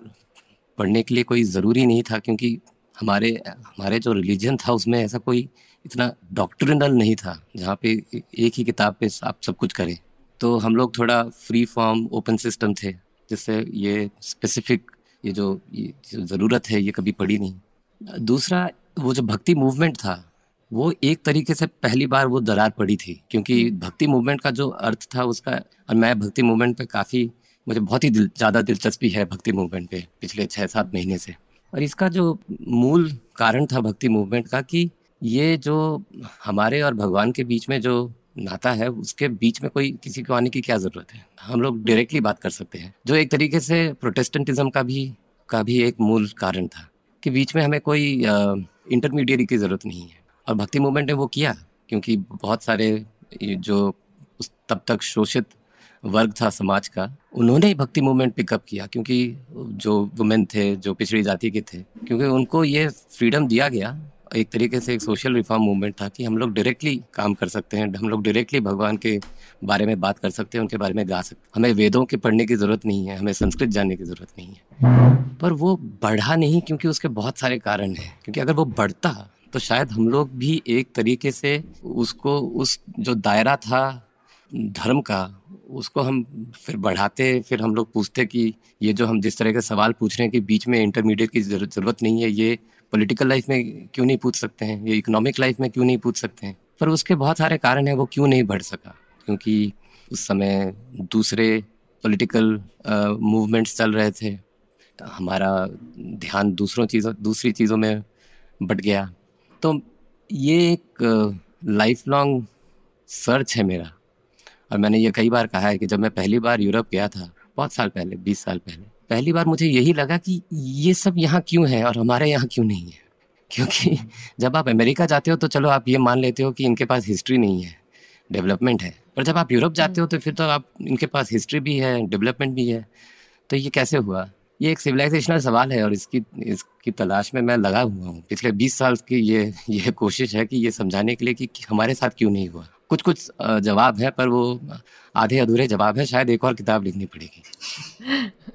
[SPEAKER 4] पढ़ने के लिए कोई ज़रूरी नहीं था, क्योंकि हमारे हमारे जो रिलीजन था, उसमें ऐसा कोई इतना डॉक्ट्रिनल नहीं था, जहाँ पे एक ही किताब पे आप सब कुछ करें। तो हम लोग थोड़ा फ्री फॉर्म ओपन सिस्टम थे, जिससे ये स्पेसिफिक ये जो, ये ज़रूरत है, ये कभी पड़ी नहीं। दूसरा, वो जो भक्ति मूवमेंट था वो एक तरीके से पहली बार वो दरार पड़ी थी क्योंकि हम्म। भक्ति मूवमेंट का जो अर्थ था उसका और मैं भक्ति मूवमेंट पे काफ़ी मुझे बहुत ही दिल, ज़्यादा दिलचस्पी है भक्ति मूवमेंट पे पिछले छः सात महीने से। और इसका जो मूल कारण था भक्ति मूवमेंट का कि ये जो हमारे और भगवान के बीच में जो नाता है उसके बीच में कोई किसी को आने की क्या ज़रूरत है? हम लोग डायरेक्टली बात कर सकते हैं। जो एक तरीके से प्रोटेस्टेंटिज्म का भी का भी एक मूल कारण था कि बीच में हमें कोई इंटरमीडिएट की ज़रूरत नहीं है। और भक्ति मूवमेंट ने वो किया, क्योंकि बहुत सारे जो उस तब तक शोषित वर्ग था समाज का, उन्होंने ही भक्ति मूवमेंट पिकअप किया, क्योंकि जो वुमेन थे, जो पिछड़ी जाति के थे, क्योंकि उनको ये फ्रीडम दिया गया। एक तरीके से एक सोशल रिफॉर्म मूवमेंट था कि हम लोग डायरेक्टली काम कर सकते हैं, हम लोग डायरेक्टली भगवान के बारे में बात कर सकते हैं, उनके बारे में गा सकते हैं। हमें वेदों के पढ़ने की ज़रूरत नहीं है, हमें संस्कृत जानने की ज़रूरत नहीं है। पर वो बढ़ा नहीं क्योंकि उसके बहुत सारे कारण हैं, क्योंकि अगर वो बढ़ता तो शायद हम लोग भी एक तरीके से उसको, उस जो दायरा था धर्म का, उसको हम फिर बढ़ाते, फिर हम लोग पूछते कि ये जो हम जिस तरह के सवाल पूछ रहे हैं कि बीच में इंटरमीडिएट की ज़रूरत नहीं है, ये पॉलिटिकल लाइफ में क्यों नहीं पूछ सकते हैं? ये इकोनॉमिक लाइफ में क्यों नहीं पूछ सकते हैं? पर उसके बहुत सारे कारण हैं, वो क्यों नहीं बढ़ सका? क्योंकि उस समय दूसरे पॉलिटिकल मूवमेंट्स चल रहे थे। हमारा ध्यान दूसरों चीज़ों, दूसरी चीज़ों में बट गया। तो ये एक लाइफ लॉन्ग सर्च है मेरा। और मैंने ये कई बार कहा है कि जब मैं पहली बार यूरोप गया था बहुत साल पहले बीस साल पहले पहली बार मुझे यही लगा कि ये सब यहाँ क्यों है और हमारे यहाँ क्यों नहीं है? क्योंकि जब आप अमेरिका जाते हो तो चलो आप ये मान लेते हो कि इनके पास हिस्ट्री नहीं है डेवलपमेंट है। पर जब आप यूरोप जाते हो तो फिर तो आप इनके पास हिस्ट्री भी है डेवलपमेंट भी है। तो ये कैसे हुआ? ये एक सिविलाइजेशनल सवाल है और इसकी इसकी तलाश में मैं लगा हुआ हूँ। पिछले बीस साल की ये ये कोशिश है कि ये समझाने के लिए कि हमारे साथ क्यों नहीं हुआ। कुछ कुछ जवाब है पर वो आधे अधूरे जवाब है। शायद एक और किताब लिखनी पड़ेगी।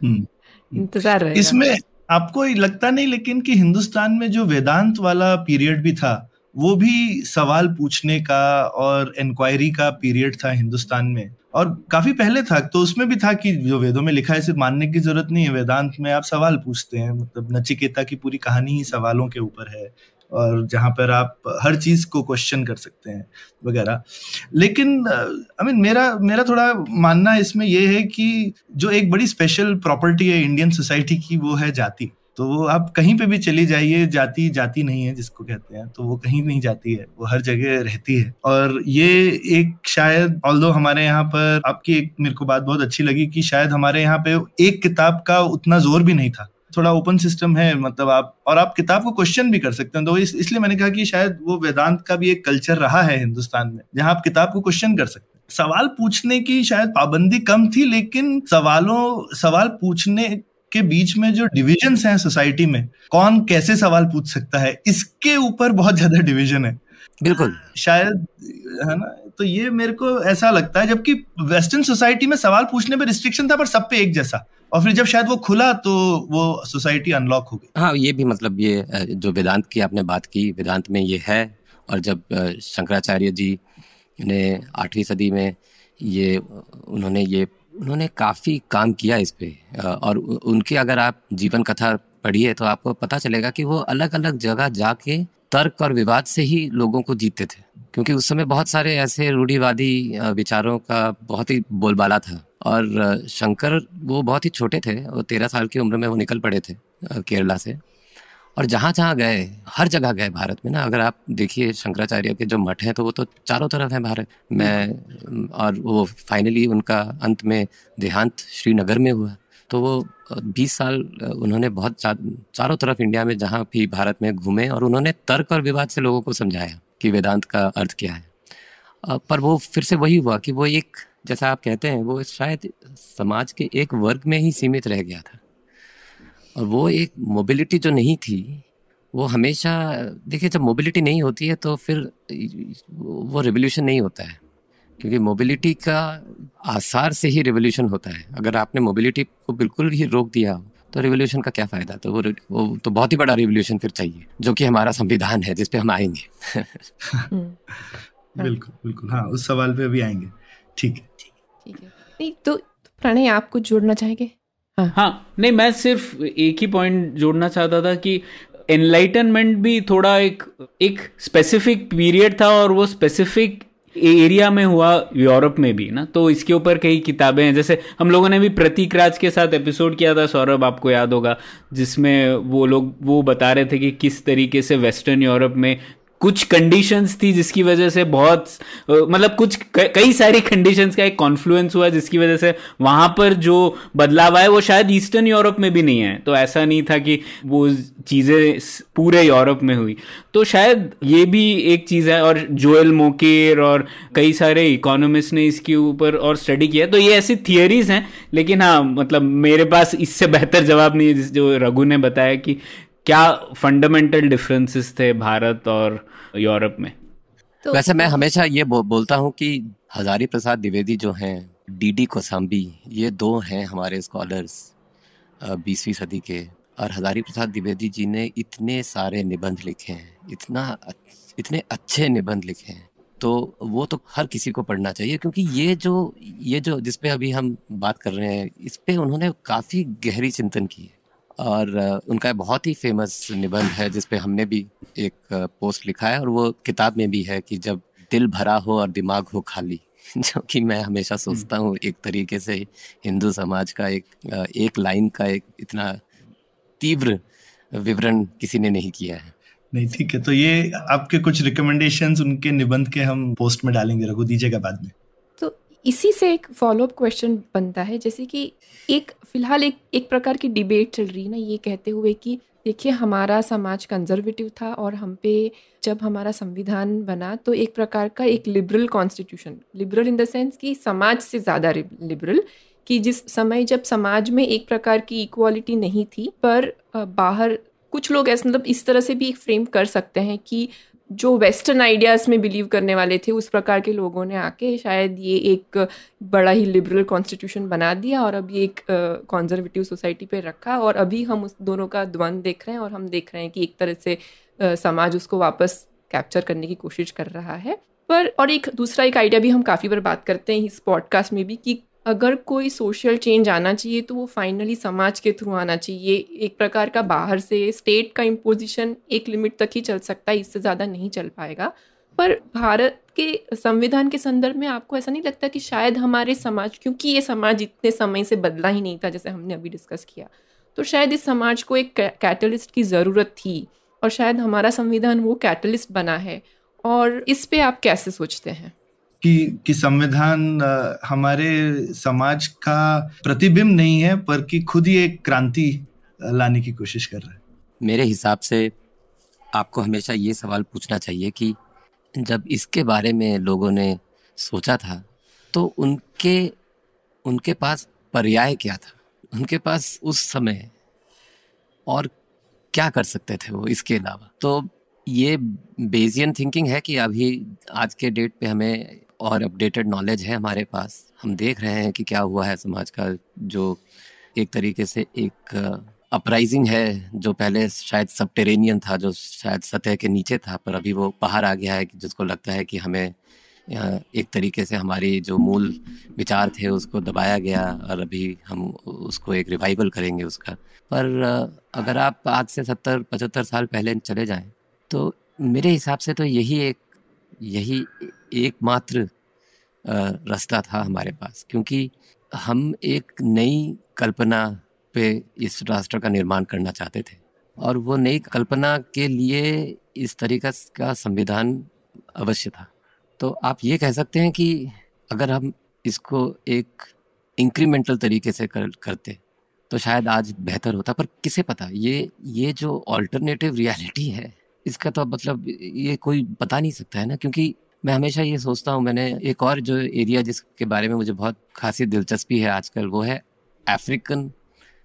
[SPEAKER 2] हम्म। इंतज़ार इसमें आपको लगता नहीं लेकिन कि हिंदुस्तान में जो वेदांत वाला पीरियड भी था वो भी सवाल पूछने का और इंक्वायरी का पीरियड था हिंदुस्तान में। और काफ़ी पहले था तो उसमें भी था कि जो वेदों में लिखा है सिर्फ़ मानने की ज़रूरत नहीं है। वेदांत में आप सवाल पूछते हैं मतलब नचिकेता की पूरी कहानी ही सवालों के ऊपर है, और जहाँ पर आप हर चीज़ को क्वेश्चन कर सकते हैं, वगैरह। लेकिन आई मीन मेरा मेरा थोड़ा मानना इसमें यह है कि जो एक बड़ी स्पेशल प्रॉपर्टी है इंडियन सोसाइटी की, वो है जाति। तो वो आप कहीं पे भी चली जाइए जाति जाती नहीं है जिसको कहते हैं तो वो कहीं नहीं जाती है वो हर जगह रहती है। और ये एक शायद ऑल हमारे यहाँ पर आपकी एक मेरे को बात बहुत अच्छी लगी कि शायद हमारे यहाँ पे एक किताब का उतना ज़ोर भी नहीं था। थोड़ा ओपन सिस्टम है मतलब आप और आप किताब को क्वेश्चन भी कर सकते हैं तो इस, इसलिए मैंने कहा कि शायद वो वेदांत का भी एक कल्चर रहा है हिंदुस्तान में जहाँ आप किताब को क्वेश्चन कर सकते हैं। सवाल पूछने की शायद पाबंदी कम थी लेकिन सवालों सवाल पूछने के बीच में जो डिविजन हैं सोसाइटी में कौन कैसे सवाल पूछ सकता है इसके ऊपर बहुत ज़्यादा डिविजन है।
[SPEAKER 4] बिल्कुल।
[SPEAKER 2] शायद है ना? तो ये मेरे को ऐसा लगता है जबकि वेस्टर्न सोसाइटी में सवाल पूछने पे रिस्ट्रिक्शन था पर सब पे एक जैसा। और फिर जब शायद वो खुला तो वो सोसाइटी अनलॉक हो गई।
[SPEAKER 4] हाँ ये भी मतलब ये जो वेदांत की आपने बात की वेदांत में ये है। और जब शंकराचार्य जी ने आठवीं सदी में ये उन्होंने ये उन्होंने काफ़ी काम किया इस पे। और उनकी अगर आप जीवन कथा पढ़िए तो आपको पता चलेगा कि वो अलग अलग जगह जाके तर्क और विवाद से ही लोगों को जीतते थे। क्योंकि उस समय बहुत सारे ऐसे रूढ़ीवादी विचारों का बहुत ही बोलबाला था। और शंकर वो बहुत ही छोटे थे, वो तेरह साल की उम्र में वो निकल पड़े थे केरला से। और जहाँ जहाँ गए हर जगह गए भारत में ना अगर आप देखिए शंकराचार्य के जो मठ हैं तो वो तो चारों तरफ़ हैं भारत। में और वो फाइनली उनका अंत में देहांत श्रीनगर में हुआ। तो वो बीस साल उन्होंने बहुत चारों तरफ़ इंडिया में जहाँ भी भारत में घूमे और उन्होंने तर्क और विवाद से लोगों को समझाया कि वेदांत का अर्थ क्या है। पर वो फिर से वही हुआ कि वो एक जैसा आप कहते हैं वो शायद समाज के एक वर्ग में ही सीमित रह गया था। और वो एक मोबिलिटी जो नहीं थी वो हमेशा देखिए जब मोबिलिटी नहीं होती है तो फिर वो रिवोल्यूशन नहीं होता है। क्योंकि मोबिलिटी का आसार से ही रिवोल्यूशन होता है। अगर आपने मोबिलिटी को बिल्कुल ही रोक दिया हो तो रिवोल्यूशन का क्या फ़ायदा? तो वो वो तो बहुत ही बड़ा रिवोल्यूशन फिर चाहिए जो कि हमारा संविधान है जिसपे हम आएँगे।
[SPEAKER 2] बिल्कुल बिल्कुल। हाँ उस सवाल पे भी आएँगे। ठीक है।
[SPEAKER 1] ठीक है। नहीं तो प्रणय आपको जोड़ना चाहेंगे?
[SPEAKER 3] हाँ। हाँ नहीं, मैं सिर्फ़ एक ही पॉइंट जोड़ना चाहता था कि एनलाइटनमेंट भी थोड़ा एक एक स्पेसिफिक पीरियड था और वो स्पेसिफिक एरिया में हुआ यूरोप में भी, ना? तो इसके ऊपर कई किताबें हैं। जैसे हम लोगों ने भी प्रतीक राज के साथ एपिसोड किया था, सौरभ, आपको याद होगा, जिसमें वो लोग, वो बता रहे थे कि किस तरीके से वेस्टर्न यूरोप में कुछ कंडीशंस थी जिसकी वजह से बहुत मतलब कुछ कई सारी कंडीशंस का एक कॉन्फ्लुएंस हुआ जिसकी वजह से वहाँ पर जो बदलाव आए वो शायद ईस्टर्न यूरोप में भी नहीं है। तो ऐसा नहीं था कि वो चीज़ें पूरे यूरोप में हुई। तो शायद ये भी एक चीज़ है और जोएल मोकेर और कई सारे इकोनॉमिस्ट ने इसके ऊपर और स्टडी किया। तो ये ऐसी थियोरीज हैं, लेकिन हाँ मतलब मेरे पास इससे बेहतर जवाब नहीं है जो रघु ने बताया कि क्या फंडामेंटल डिफरेंसेस थे भारत और यूरोप में?
[SPEAKER 4] तो वैसे मैं हमेशा ये बो, बोलता हूँ कि हजारी प्रसाद द्विवेदी जो हैं डीडी कोसाम्बी ये दो हैं हमारे स्कॉलर्स बीसवीं सदी के। और हजारी प्रसाद द्विवेदी जी ने इतने सारे निबंध लिखे हैं इतना इतने अच्छे निबंध लिखे हैं। तो वो तो हर किसी को पढ़ना चाहिए क्योंकि ये जो ये जो जिसपे अभी हम बात कर रहे हैं इस पे उन्होंने काफ़ी गहरी चिंतन की है। और उनका बहुत ही फ़ेमस निबंध है जिसपे हमने भी एक पोस्ट लिखा है और वो किताब में भी है कि जब दिल भरा हो और दिमाग हो खाली जो कि मैं हमेशा सोचता हूँ एक तरीके से हिंदू समाज का एक एक लाइन का एक इतना तीव्र विवरण किसी ने नहीं किया है।
[SPEAKER 2] नहीं ठीक है तो ये आपके कुछ रिकमेंडेशंस उनके निबंध के हम पोस्ट में डालेंगे रघु दीजिएगा बाद में।
[SPEAKER 1] इसी से एक फॉलोअप क्वेश्चन बनता है, जैसे कि एक, फ़िलहाल एक एक प्रकार की डिबेट चल रही है ना, ये कहते हुए कि देखिए, हमारा समाज कंजर्वेटिव था और हम पे जब हमारा संविधान बना तो एक प्रकार का एक liberal constitution liberal in the sense कि समाज से ज़्यादा लिबरल कि जिस समय जब समाज में एक प्रकार की इक्वालिटी नहीं थी, पर बाहर कुछ लोग ऐसे मतलब इस तरह से भी एक फ्रेम कर सकते हैं कि जो वेस्टर्न आइडियाज़ में बिलीव करने वाले थे, उस प्रकार के लोगों ने आके शायद ये एक बड़ा ही लिबरल कॉन्स्टिट्यूशन बना दिया और ये एक कॉन्जर्वेटिव सोसाइटी पे रखा और अभी हम उस दोनों का द्वंद देख रहे हैं और हम देख रहे हैं कि एक तरह से समाज उसको वापस कैप्चर करने की कोशिश कर रहा है। पर और एक दूसरा एक आइडिया भी हम काफ़ी बार बात करते हैं इस पॉडकास्ट में भी कि अगर कोई सोशल चेंज आना चाहिए तो वो फाइनली समाज के थ्रू आना चाहिए। एक प्रकार का बाहर से स्टेट का इम्पोजिशन एक लिमिट तक ही चल सकता है, इससे ज़्यादा नहीं चल पाएगा। पर भारत के संविधान के संदर्भ में आपको ऐसा नहीं लगता कि शायद हमारे समाज, क्योंकि ये समाज इतने समय से बदला ही नहीं था जैसे हमने अभी डिस्कस किया तो शायद इस समाज को एक कैटलिस्ट की ज़रूरत थी और शायद हमारा संविधान वो कैटलिस्ट बना है। और इस पे आप कैसे सोचते हैं?
[SPEAKER 2] कि कि संविधान हमारे समाज का प्रतिबिंब नहीं है, पर कि खुद ही एक क्रांति लाने की कोशिश कर रहा है।
[SPEAKER 4] मेरे हिसाब से आपको हमेशा ये सवाल पूछना चाहिए कि जब इसके बारे में लोगों ने सोचा था तो उनके उनके पास पर्याय क्या था? उनके पास उस समय और क्या कर सकते थे वो इसके अलावा? तो ये बेजियन थिंकिंग है कि अभी आज के डेट पे हमें और अपडेटेड नॉलेज है हमारे पास। हम देख रहे हैं कि क्या हुआ है समाज का, जो एक तरीके से एक अपराइजिंग है, जो पहले शायद सबटेरेनियन था, जो शायद सतह के नीचे था, पर अभी वो बाहर आ गया है, जिसको लगता है कि हमें एक तरीके से हमारी जो मूल विचार थे, उसको दबाया गया और अभी हम उसको एक रिवाइवल करेंगे उसका। पर अगर आप आज से सत्तर, पचहत्तर साल पहले चले जाएँ तो मेरे हिसाब से तो यही एक, यही एकमात्र रास्ता था हमारे पास, क्योंकि हम एक नई कल्पना पे इस राष्ट्र का निर्माण करना चाहते थे। और वो नई कल्पना के लिए इस तरीका का संविधान अवश्य था। तो आप ये कह सकते हैं कि अगर हम इसको एक इंक्रीमेंटल तरीके से कर, करते तो शायद आज बेहतर होता। पर किसे पता? ये ये जो ऑल्टरनेटिव रियलिटी है, इसका तो मतलब ये कोई बता नहीं सकता, है ना? क्योंकि मैं हमेशा ये सोचता हूँ, मैंने एक और जो एरिया जिसके बारे में मुझे बहुत खासी दिलचस्पी है आजकल, वो है अफ्रीकन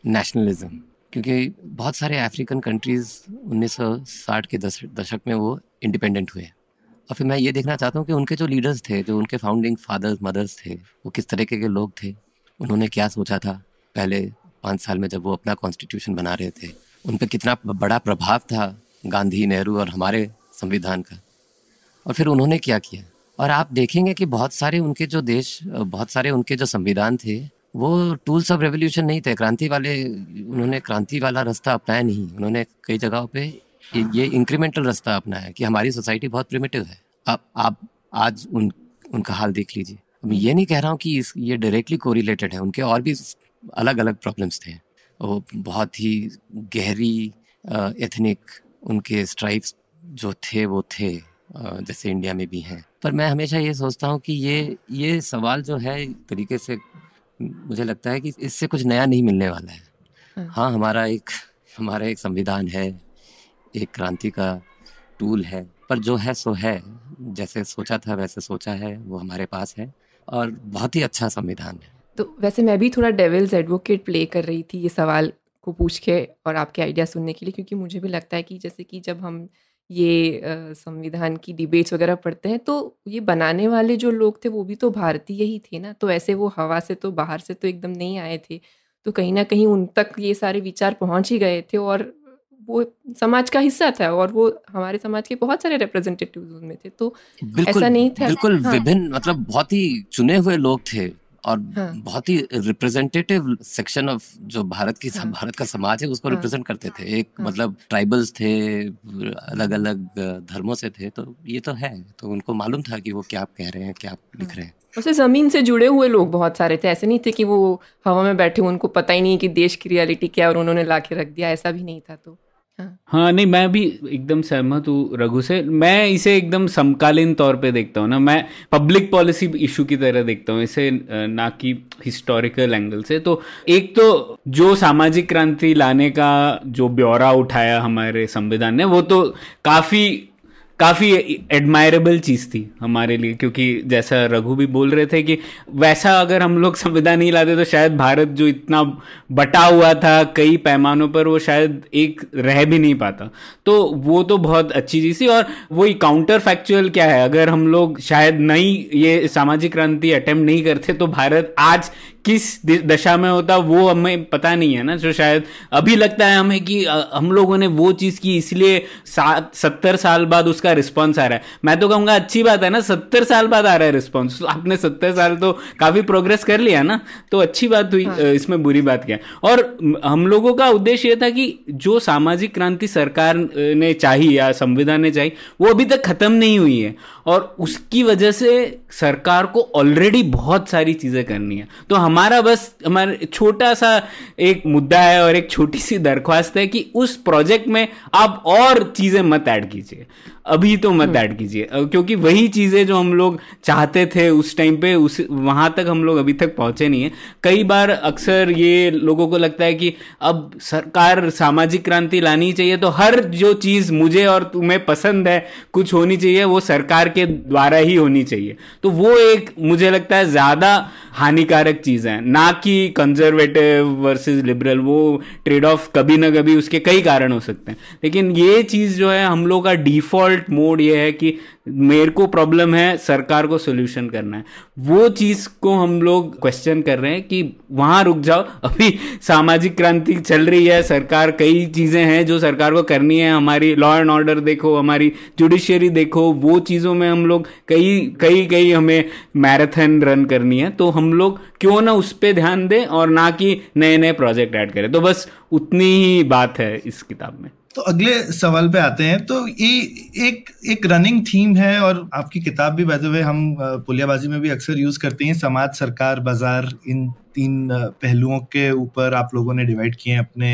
[SPEAKER 4] नेशनलिज्म क्योंकि बहुत सारे अफ्रीकन कंट्रीज़ 1960 के दशक में वो इंडिपेंडेंट हुए और फिर मैं ये देखना चाहता हूँ कि उनके जो लीडर्स थे, जो उनके फाउंडिंग फादर्स मदर्स थे, वो किस तरीके के लोग थे, उन्होंने क्या सोचा था पहले पाँच साल में जब वो अपना कॉन्स्टिट्यूशन बना रहे थे? उन पर कितना बड़ा प्रभाव था गांधी, नेहरू और हमारे संविधान का? और फिर उन्होंने क्या किया? और आप देखेंगे कि बहुत सारे उनके जो देश, बहुत सारे उनके जो संविधान थे, वो टूल्स ऑफ़ रेवोल्यूशन नहीं थे। क्रांति वाले, उन्होंने क्रांति वाला रास्ता अपनाया नहीं। उन्होंने कई जगहों पे ये इंक्रीमेंटल रास्ता अपनाया कि हमारी सोसाइटी बहुत प्रिमेटिव है। अब, आप, आज उन, उनका हाल देख लीजिए। मैं ये नहीं कह रहा हूँ कि इस, ये डायरेक्टली कोरिलेटेड है। उनके और भी अलग अलग प्रॉब्लम्स थे। वो बहुत ही गहरी एथनिक उनके स्ट्राइप्स जो थे, वो थे। जैसे इंडिया में भी हैं। पर मैं हमेशा ये सोचता हूँ कि ये ये सवाल जो है तरीके से मुझे लगता है कि इससे कुछ नया नहीं मिलने वाला है। हाँ, हाँ हमारा एक हमारा एक संविधान है एक क्रांति का टूल है पर जो है सो है। जैसे सोचा था वैसे सोचा है वो हमारे पास है और बहुत ही अच्छा संविधान है।
[SPEAKER 1] तो वैसे मैं भी थोड़ा डेविल्स एडवोकेट प्ले कर रही थी ये सवाल को पूछ के और आपके आइडिया सुनने के लिए क्योंकि मुझे भी लगता है कि जैसे कि जब हम ये संविधान की डिबेट्स वगैरह पढ़ते हैं तो ये बनाने वाले जो लोग थे वो भी तो भारतीय ही थे ना? तो ऐसे वो हवा से तो बाहर से तो एकदम नहीं आए थे। तो कहीं ना कहीं उन तक ये सारे विचार पहुँच ही गए थे और वो समाज का हिस्सा था और वो हमारे समाज के बहुत सारे रिप्रेजेंटेटिव उनमें थे। तो ऐसा नहीं था
[SPEAKER 4] बिल्कुल हाँ। विभिन्न मतलब बहुत ही चुने हुए लोग थे। और हाँ. बहुत ही रिप्रेजेंटेटिव सेक्शन ऑफ़ जो भारत की हाँ. भारत का समाज है उसको हाँ. रिप्रेजेंट करते थे एक हाँ. मतलब ट्राइबल्स थे अलग अलग धर्मों से थे तो ये तो है तो उनको मालूम था कि वो क्या आप कह रहे हैं क्या लिख हाँ। लिख रहे हैं
[SPEAKER 1] उसे ज़मीन से जुड़े हुए लोग बहुत सारे थे ऐसे नहीं थे कि वो हवा में बैठे उनको पता ही नहीं कि देश की रियलिटी क्या और उन्होंने ला के रख दिया ऐसा भी नहीं था तो
[SPEAKER 3] हाँ नहीं, मैं भी एकदम सहमत हूँ रघु से। मैं इसे एकदम समकालीन तौर पे देखता हूँ ना। मैं पब्लिक पॉलिसी इशू की तरह देखता हूँ इसे ना कि हिस्टोरिकल एंगल से। तो एक तो जो सामाजिक क्रांति लाने का जो ब्यौरा उठाया हमारे संविधान ने, वो तो काफ़ी काफ़ी एडमायरेबल चीज़ थी हमारे लिए, क्योंकि जैसा रघु भी बोल रहे थे कि वैसा अगर हम लोग संविधान नहीं लाते तो शायद भारत जो इतना बटा हुआ था कई पैमानों पर, वो शायद एक रह भी नहीं पाता। तो वो तो बहुत अच्छी चीज़ थी और वही काउंटर फैक्चुअल क्या है? अगर हम लोग शायद नई ये सामाजिक क्रांति अटेम्प्ट नहीं करते तो भारत आज किस दशा में होता वो हमें पता नहीं है ना जो शायद अभी लगता है हमें कि हम लोगों ने वो चीज़ की इसलिए सात सत्तर साल बाद उसका रिस्पॉन्स आ रहा है। मैं तो कहूँगा अच्छी बात है ना सत्तर साल बाद आ रहा है रिस्पॉन्स तो आपने सत्तर साल तो काफ़ी प्रोग्रेस कर लिया ना तो अच्छी बात हुई हाँ। इसमें बुरी बात क्या और हम लोगों का उद्देश्य ये था कि जो सामाजिक क्रांति सरकार ने चाहिए या संविधान ने चाहिए वो अभी तक खत्म नहीं हुई है। और उसकी वजह से सरकार को ऑलरेडी बहुत सारी चीज़ें करनी है। तो हमारा बस हमारा छोटा सा एक मुद्दा है और एक छोटी सी दरख्वास्त है कि उस प्रोजेक्ट में आप और चीज़ें मत ऐड कीजिए। अभी तो मत ऐड कीजिए। क्योंकि वही चीज़ें जो हम लोग चाहते थे उस टाइम पे उस वहाँ तक हम लोग अभी तक पहुँचे नहीं है। कई बार अक्सर ये लोगों को लगता है कि अब सरकार सामाजिक क्रांति लानी चाहिए तो हर जो चीज़ मुझे और तुम्हें पसंद है कुछ होनी चाहिए वो सरकार के द्वारा ही होनी चाहिए। तो वो एक मुझे लगता है ज़्यादा हानिकारक चीज़ है। ना कि कंजर्वेटिव वर्सेस लिबरल वो ट्रेड ऑफ़ कभी ना कभी उसके कई कारण हो सकते हैं। लेकिन ये चीज़ जो है, हम लोग का डिफ़ॉल्ट मोड ये है कि मेरे को प्रॉब्लम है, सरकार को सोल्यूशन करना है। वो चीज़ को हम लोग क्वेश्चन कर रहे हैं कि वहाँ रुक जाओ। अभी सामाजिक क्रांति चल रही है, सरकार कई चीज़ें हैं जो सरकार को करनी है। हमारी लॉ एंड ऑर्डर देखो, हमारी जुडिशियरी देखो, वो चीज़ों में हम लोग कई कई कई हमें मैराथन रन करनी है। तो हम लोग क्यों ना उस पर ध्यान दें और ना कि नए नए प्रोजेक्ट ऐड करें। तो बस उतनी ही बात है इस किताब में।
[SPEAKER 2] तो अगले सवाल पे आते हैं। तो ये एक एक रनिंग थीम है और आपकी किताब भी वैसे हुए हम पुलियाबाजी में भी अक्सर यूज़ करते हैं। समाज, सरकार, बाज़ार, इन तीन पहलुओं के ऊपर आप लोगों ने डिवाइड किए हैं अपने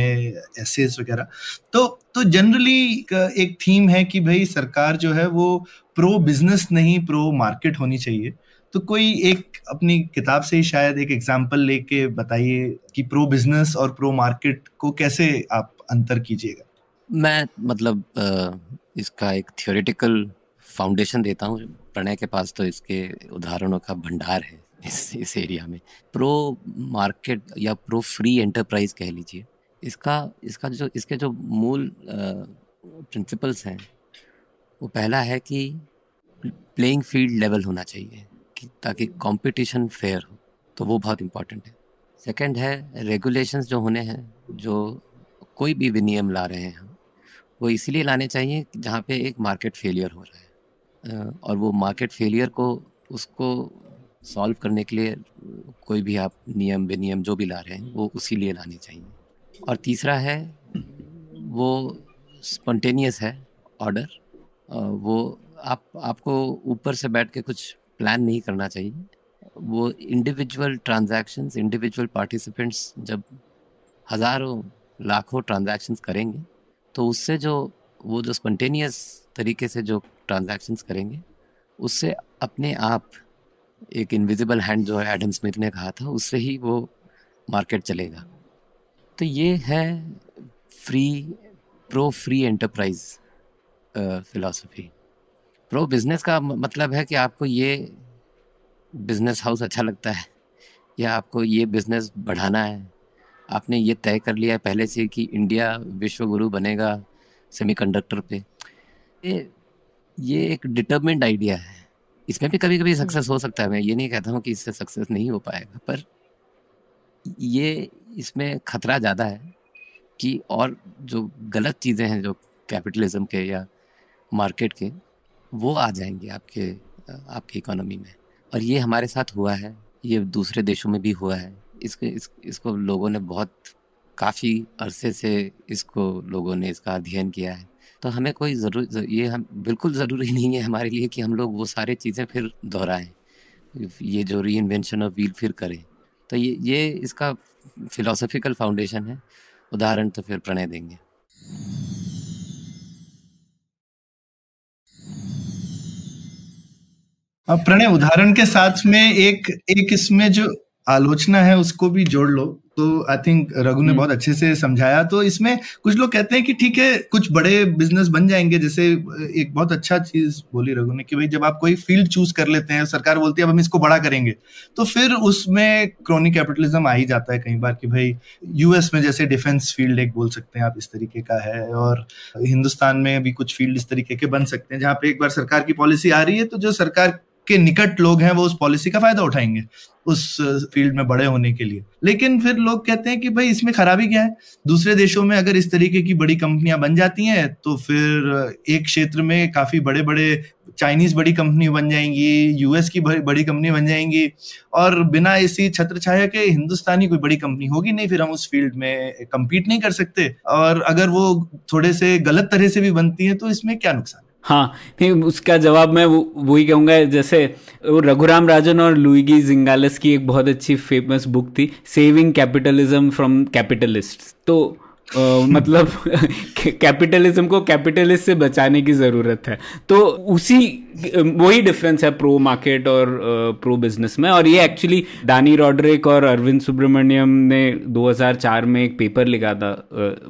[SPEAKER 2] एसेस वगैरह। तो तो जनरली एक थीम है कि भाई सरकार जो है वो प्रो बिज़नेस नहीं प्रो मार्केट होनी चाहिए। तो कोई एक अपनी किताब से ही शायद एक एग्ज़ाम्पल लेके बताइए कि प्रो बिज़नेस और प्रो मार्केट को कैसे आप अंतर कीजिएगा?
[SPEAKER 4] मैं मतलब इसका एक थियोरेटिकल फाउंडेशन देता हूँ। प्रणय के पास तो इसके उदाहरणों का भंडार है इस इस एरिया में। प्रो मार्केट या प्रो फ्री एंटरप्राइज कह लीजिए, इसका इसका जो, इसके जो मूल प्रिंसिपल्स हैं, वो पहला है कि प्लेइंग फ़ील्ड लेवल होना चाहिए। कि ताकि कंपटीशन फेयर हो तो वो बहुत इंपॉर्टेंट है। सेकंड है रेगुलेशंस जो होने हैं, जो कोई भी विनियम ला रहे हैं, वो इसीलिए लाने चाहिए जहाँ पे एक मार्केट फेलियर हो रहा है। और वो मार्केट फेलियर को, उसको सॉल्व करने के लिए कोई भी आप नियम, विनियम जो भी ला रहे हैं, वो उसी लिए लाने चाहिए। और तीसरा है, वो स्पॉन्टेनियस है ऑर्डर वो आप, आपको ऊपर से बैठ के कुछ प्लान नहीं करना चाहिए। वो इंडिविजुअल ट्रांजैक्शंस इंडिविजुअल पार्टिसिपेंट्स जब हज़ारों, लाखों ट्रांजैक्शंस करेंगे तो उससे जो, वो जो स्पॉन्टेनियस तरीके से जो ट्रांजैक्शंस करेंगे, उससे अपने आप एक इनविजिबल हैंड जो है एडम स्मिथ ने कहा था, उससे ही वो मार्केट चलेगा। तो ये है free pro free enterprise philosophy pro business का मतलब है कि आपको ये बिज़नेस हाउस अच्छा लगता है या आपको ये बिज़नेस बढ़ाना है? आपने ये तय कर लिया है पहले से कि इंडिया विश्व गुरु बनेगा सेमीकंडक्टर पे। ये ये एक डिटर्मेंट आइडिया है। इसमें भी कभी कभी सक्सेस हो सकता है। मैं ये नहीं कहता हूँ कि इससे सक्सेस नहीं हो पाएगा पर ये इसमें खतरा ज़्यादा है कि और जो गलत चीज़ें हैं जो कैपिटलिज्म के या मार्केट के वो आ जाएँगे आपके आपकी इकोनॉमी में। और ये हमारे साथ हुआ है ये दूसरे देशों में भी हुआ है। इसके इस, इसको लोगों ने बहुत काफ़ी अरसे से इसको लोगों ने इसका अध्ययन किया है। तो हमें कोई ज़रूर ये हम बिल्कुल ज़रूरी नहीं है हमारे लिए कि हम लोग वो सारे चीज़ें फिर दोहराएँ। ये जो री इन्वेंशन ऑफ़ व्हील फिर करें। तो ये ये इसका फिलोसफिकल फाउंडेशन है। उदाहरण तो फिर प्रणय देंगे।
[SPEAKER 2] अब प्रणय उदाहरण के साथ में एक एक इसमें जो आलोचना है उसको भी जोड़ लो। तो आई थिंक रघु ने हम्म। बहुत अच्छे से समझाया। तो इसमें कुछ लोग कहते हैं कि ठीक है कुछ बड़े बिज़नेस बन जाएँगे। जैसे एक बहुत अच्छा चीज़ बोली रघु ने कि भाई जब आप कोई फ़ील्ड चूज़ कर लेते हैं सरकार बोलती है अब हम इसको बड़ा करेंगे। तो फिर उसमें क्रोनिक कैपिटलिज्म आ ही जाता है कई बार कि भाई यूएस में जैसे डिफेंस फ़ील्ड एक बोल सकते हैं आप इस तरीके का है और हिंदुस्तान में भी कुछ फ़ील्ड इस तरीके के बन सकते हैं जहाँ पे एक बार सरकार की पॉलिसी आ रही है तो जो सरकार के निकट लोग हैं, वो उस पॉलिसी का फ़ायदा उठाएँगे, उस फ़ील्ड में बड़े होने के लिए। लेकिन फिर लोग कहते हैं कि भाई, इसमें खराबी क्या है? दूसरे देशों में अगर इस तरीके की बड़ी कंपनियाँ बन जाती हैं तो फिर एक क्षेत्र में काफ़ी बड़े बड़े चाइनीज़ बड़ी कंपनी बन जाएँगी यूएस की बड़ी कंपनी बन जाएँगी, और बिना इसी छत्र छाया के हिंदुस्तानी कोई बड़ी कंपनी होगी नहीं, फिर हम उस फ़ील्ड में कम्पीट नहीं कर सकते। और अगर वो थोड़े से गलत तरह से भी बनती है तो इसमें क्या नुकसान?
[SPEAKER 3] हाँ नहीं उसका जवाब मैं वो, वही कहूँगा, जैसे वो रघुराम राजन और लुईगी जिंगालस की एक बहुत अच्छी फ़ेमस बुक थी सेविंग कैपिटलिज्म फ्रॉम कैपिटलिस्ट तो मतलब कैपिटलिज्म को कैपिटलिस्ट से बचाने की ज़रूरत है। तो उसी वही डिफरेंस है प्रो मार्केट और प्रो बिज़नेस में। और ये एक्चुअली दानी रॉड्रिक और अरविंद सुब्रमण्यम ने 2004 में एक पेपर लिखा था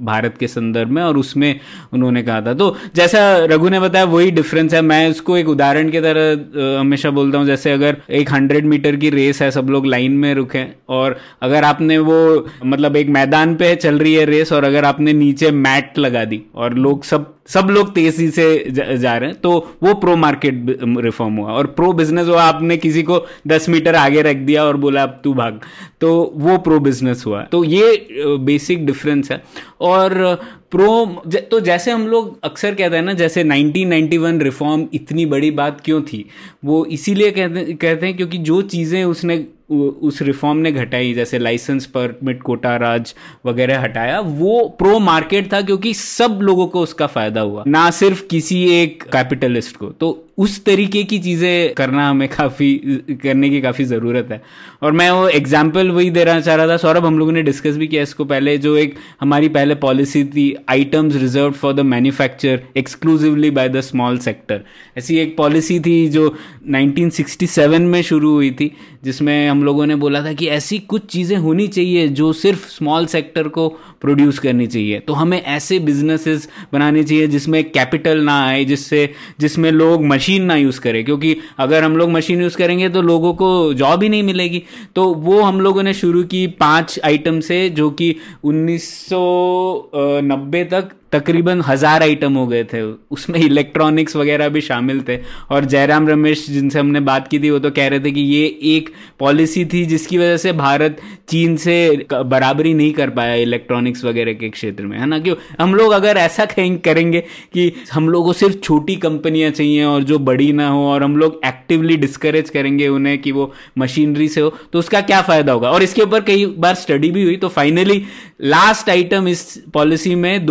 [SPEAKER 3] भारत के संदर्भ में, और उसमें उन्होंने कहा था। तो जैसा रघु ने बताया, वही डिफरेंस है। मैं उसको एक उदाहरण की तरह हमेशा बोलता हूँ, जैसे अगर एक हंड्रेड मीटर की रेस है, सब लोग लाइन में रुके, और अगर आपने वो मतलब एक मैदान पे चल रही है रेस और अगर आपने नीचे मैट लगा दी और लोग सब सब लोग तेज़ी से जा रहे हैं तो वो प्रो मार्केट रिफॉर्म हुआ। और प्रो बिज़नेस हुआ, आपने किसी को दस मीटर आगे रख दिया और बोला, अब तू भाग। तो वो प्रो बिज़नेस हुआ। तो ये बेसिक डिफरेंस है। और प्रो तो जैसे हम लोग अक्सर कहते हैं ना, जैसे 1991 रिफॉर्म इतनी बड़ी बात क्यों थी? वो इसीलिए कहते कहते हैं क्योंकि जो चीज़ें उसने उस रिफॉर्म ने घटाई, जैसे लाइसेंस परमिट कोटा राज वगैरह हटाया, वो प्रो मार्केट था क्योंकि सब लोगों को उसका फ़ायदा हुआ। ना सिर्फ़ किसी एक कैपिटलिस्ट को। तो उस तरीके की चीज़ें करना हमें काफ़ी, करने की काफ़ी ज़रूरत है। और मैं वो एग्ज़ाम्पल वही देना चाह रहा था, सौरभ, हम लोगों ने डिस्कस भी किया इसको पहले, जो एक हमारी पहले पॉलिसी थी items reserved for the manufacture exclusively by the small sector ऐसी एक पॉलिसी थी जो 1967 में शुरू हुई थी जिसमें हम लोगों ने बोला था कि ऐसी कुछ चीज़ें होनी चाहिए जो सिर्फ़ स्मॉल सेक्टर को प्रोड्यूस करनी चाहिए। तो हमें ऐसे बिजनेसेस बनाने चाहिए जिसमें कैपिटल ना आए, जिससे, जिसमें लोग मशीन ना यूज़ करें। क्योंकि अगर हम लोग मशीन यूज़ करेंगे तो लोगों को जॉब ही नहीं मिलेगी। तो वो हम लोगों ने शुरू की पाँच आइटम से, जो कि 1990 तक तकरीबन हज़ार आइटम हो गए थे। उसमें इलेक्ट्रॉनिक्स वगैरह भी शामिल थे। और जयराम रमेश जिनसे हमने बात की थी, वो तो कह रहे थे कि ये एक पॉलिसी थी जिसकी वजह से भारत चीन से बराबरी नहीं कर पाया इलेक्ट्रॉनिक्स वगैरह के क्षेत्र में। है ना? क्यों? हम लोग अगर ऐसा करेंगे कि हम लोग को सिर्फ़ छोटी कंपनियाँ चाहिए और जो बड़ी ना हो, और हम लोग एक्टिवली डिस्करेज करेंगे उन्हें कि वो मशीनरी से हो तो उसका क्या फ़ायदा होगा? और इसके ऊपर कई बार स्टडी भी हुई तो फाइनली लास्ट आइटम इस पॉलिसी में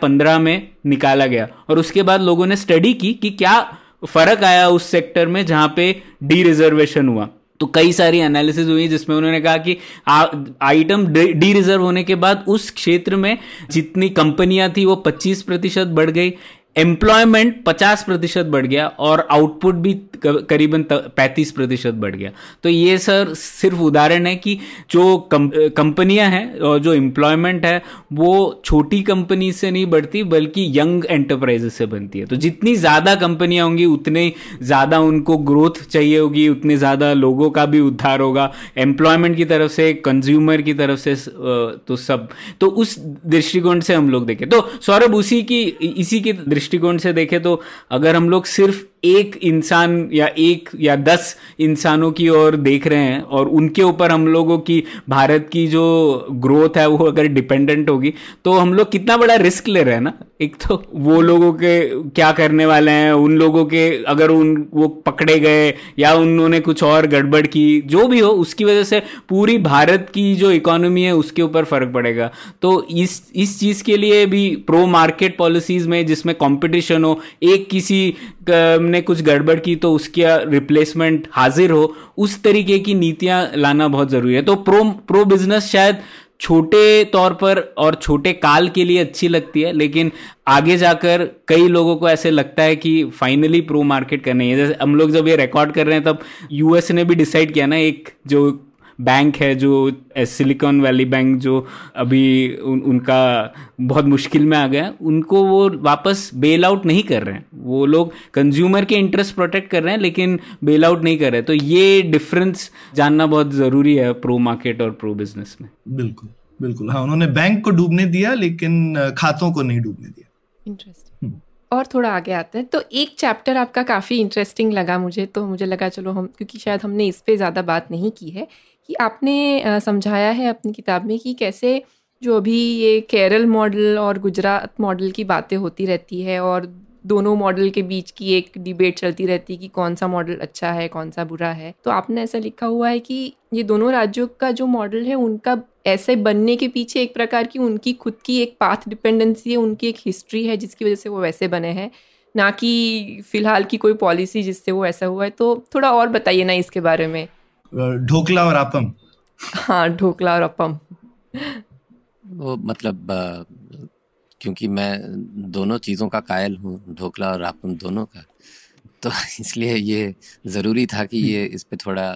[SPEAKER 3] 2015 में निकाला गया। और उसके बाद लोगों ने स्टडी की कि क्या फ़र्क आया उस सेक्टर में जहाँ पे डी रिजर्वेशन हुआ। तो कई सारी एनालिसिस हुई जिसमें उन्होंने कहा कि आइटम डी रिज़र्व होने के बाद उस क्षेत्र में जितनी कंपनियाँ थी वो 25 प्रतिशत बढ़ गई। एम्प्लॉयमेंट 50 प्रतिशत बढ़ गया और आउटपुट भी करीबन 35 प्रतिशत बढ़ गया। तो ये, सर, सिर्फ़ उदाहरण है कि जो कंपनियाँ हैं और जो एम्प्लॉयमेंट है, वो छोटी कंपनी से नहीं बढ़ती, बल्कि यंग एंटरप्राइजेस से बनती है। तो जितनी ज़्यादा कंपनियाँ होंगी, उतने ज़्यादा उनको ग्रोथ चाहिए होगी, उतने ज़्यादा लोगों का भी उद्धार होगा। एम्प्लॉयमेंट की तरफ़ से कंज्यूमर की तरफ़ से तो सब। तो उस दृष्टिकोण से हम लोग देखें। तो सौरभ, उसी की, इसी की दृष्टिकोण से देखें तो अगर हम लोग सिर्फ़ एक इंसान या एक या दस इंसानों की ओर देख रहे हैं और उनके ऊपर हम लोगों की, भारत की जो ग्रोथ है, वो अगर डिपेंडेंट होगी तो हम लोग कितना बड़ा रिस्क ले रहे हैं ना? एक तो वो लोगों के क्या करने वाले हैं, उन लोगों के अगर उन, वो पकड़े गए या उन्होंने कुछ और गड़बड़ की, जो भी हो, उसकी वजह से पूरी भारत की जो इकोनॉमी है, उसके ऊपर फ़र्क पड़ेगा। तो इस इस चीज़ के लिए भी प्रो मार्केट पॉलिसीज़ में जिसमें कंपटीशन हो, एक किसी ने कुछ गड़बड़ की तो उसका रिप्लेसमेंट हाजिर हो, उस तरीके की नीतियाँ लाना बहुत ज़रूरी है। तो प्रो प्रो बिज़नेस शायद छोटे तौर पर और छोटे काल के लिए अच्छी लगती है, लेकिन आगे जाकर कई लोगों को ऐसे लगता है कि फाइनली प्रो मार्केट करनी है। जैसे हम लोग जब ये रिकॉर्ड कर रहे हैं, तब यूएस ने भी डिसाइड किया ना, एक जो बैंक है जो सिलिकॉन वैली बैंक जो अभी उन, उनका बहुत मुश्किल में आ गया उनको वो वापस बेल आउट नहीं कर रहे हैं। वो लोग कंज्यूमर के इंटरेस्ट प्रोटेक्ट कर रहे हैं लेकिन बेल आउट नहीं कर रहे। तो ये डिफरेंस जानना बहुत ज़रूरी है प्रो मार्केट और प्रो बिज़नेस में।
[SPEAKER 2] बिल्कुल बिल्कुल। हाँ उन्होंने बैंक को डूबने दिया लेकिन खातों को नहीं डूबने दिया। इंटरेस्ट
[SPEAKER 1] और थोड़ा आगे आते हैं। तो एक चैप्टर आपका काफ़ी इंटरेस्टिंग लगा मुझे तो मुझे लगा चलो हम, क्योंकि शायद हमने इस पर ज़्यादा बात नहीं की है, कि आपने समझाया है अपनी किताब में कि कैसे जो अभी ये केरल मॉडल और गुजरात मॉडल की बातें होती रहती है और दोनों मॉडल के बीच की एक डिबेट चलती रहती है कि कौन सा मॉडल अच्छा है कौन सा बुरा है। तो आपने ऐसा लिखा हुआ है कि ये दोनों राज्यों का जो मॉडल है उनका ऐसे बनने के पीछे एक प्रकार की उनकी खुद की एक पाथ डिपेंडेंसी है उनकी एक हिस्ट्री है जिसकी वजह से वो वैसे बने हैं। ना कि फ़िलहाल की कोई पॉलिसी जिससे वो ऐसा हुआ है। तो थोड़ा और बताइए ना इसके बारे में।
[SPEAKER 2] ढोकला और अपम।
[SPEAKER 1] हाँ ढोकला और अपम।
[SPEAKER 4] वो मतलब क्योंकि मैं दोनों चीज़ों का कायल हूँ, ढोकला और आपम दोनों का। तो इसलिए ये ज़रूरी था कि ये इस पर थोड़ा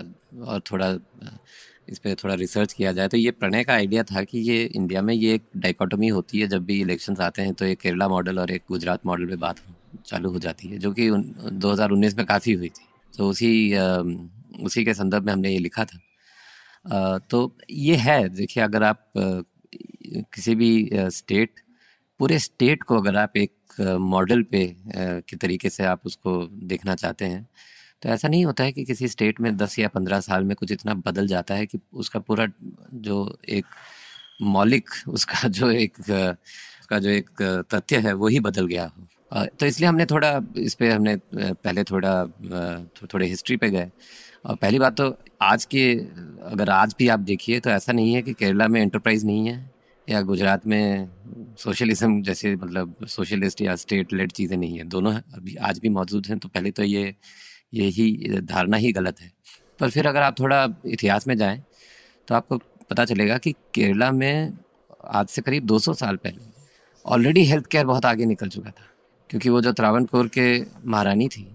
[SPEAKER 4] और थोड़ा, इस पर थोड़ा रिसर्च किया जाए। तो ये प्रणय का आइडिया था कि ये इंडिया में ये एक डाइकोटमी होती है। जब भी इलेक्शंस आते हैं तो एक केरला मॉडल और एक गुजरात मॉडल पे बात चालू हो जाती है, जो कि 2019 में काफ़ी हुई थी। तो उसी उसी के संदर्भ में हमने ये लिखा था। तो ये है। देखिए, अगर आप किसी भी स्टेट पूरे स्टेट को अगर आप एक मॉडल पे के तरीके से आप उसको देखना चाहते हैं तो ऐसा नहीं होता है कि किसी स्टेट में दस या पंद्रह साल में कुछ इतना बदल जाता है कि उसका पूरा जो एक मौलिक, उसका जो एक उसका जो एक तथ्य है वही बदल गया हो। तो इसलिए हमने थोड़ा इस पर हमने पहले थोड़ा थोड़े हिस्ट्री पे गए। और पहली बात तो आज के, अगर आज भी आप देखिए तो ऐसा नहीं है कि केरला में एंटरप्राइज नहीं है। या गुजरात में सोशलिज्म जैसे मतलब सोशलिस्ट या स्टेट लेड चीज़ें नहीं है। दोनों अभी आज भी मौजूद हैं तो पहले तो ये यही धारणा ही गलत है। पर फिर अगर आप थोड़ा इतिहास में जाएँ तो आपको पता चलेगा कि केरला में आज से करीब 200 साल पहले ऑलरेडी हेल्थ केयर बहुत आगे निकल चुका था क्योंकि वो जो त्रावणकोर के महारानी थी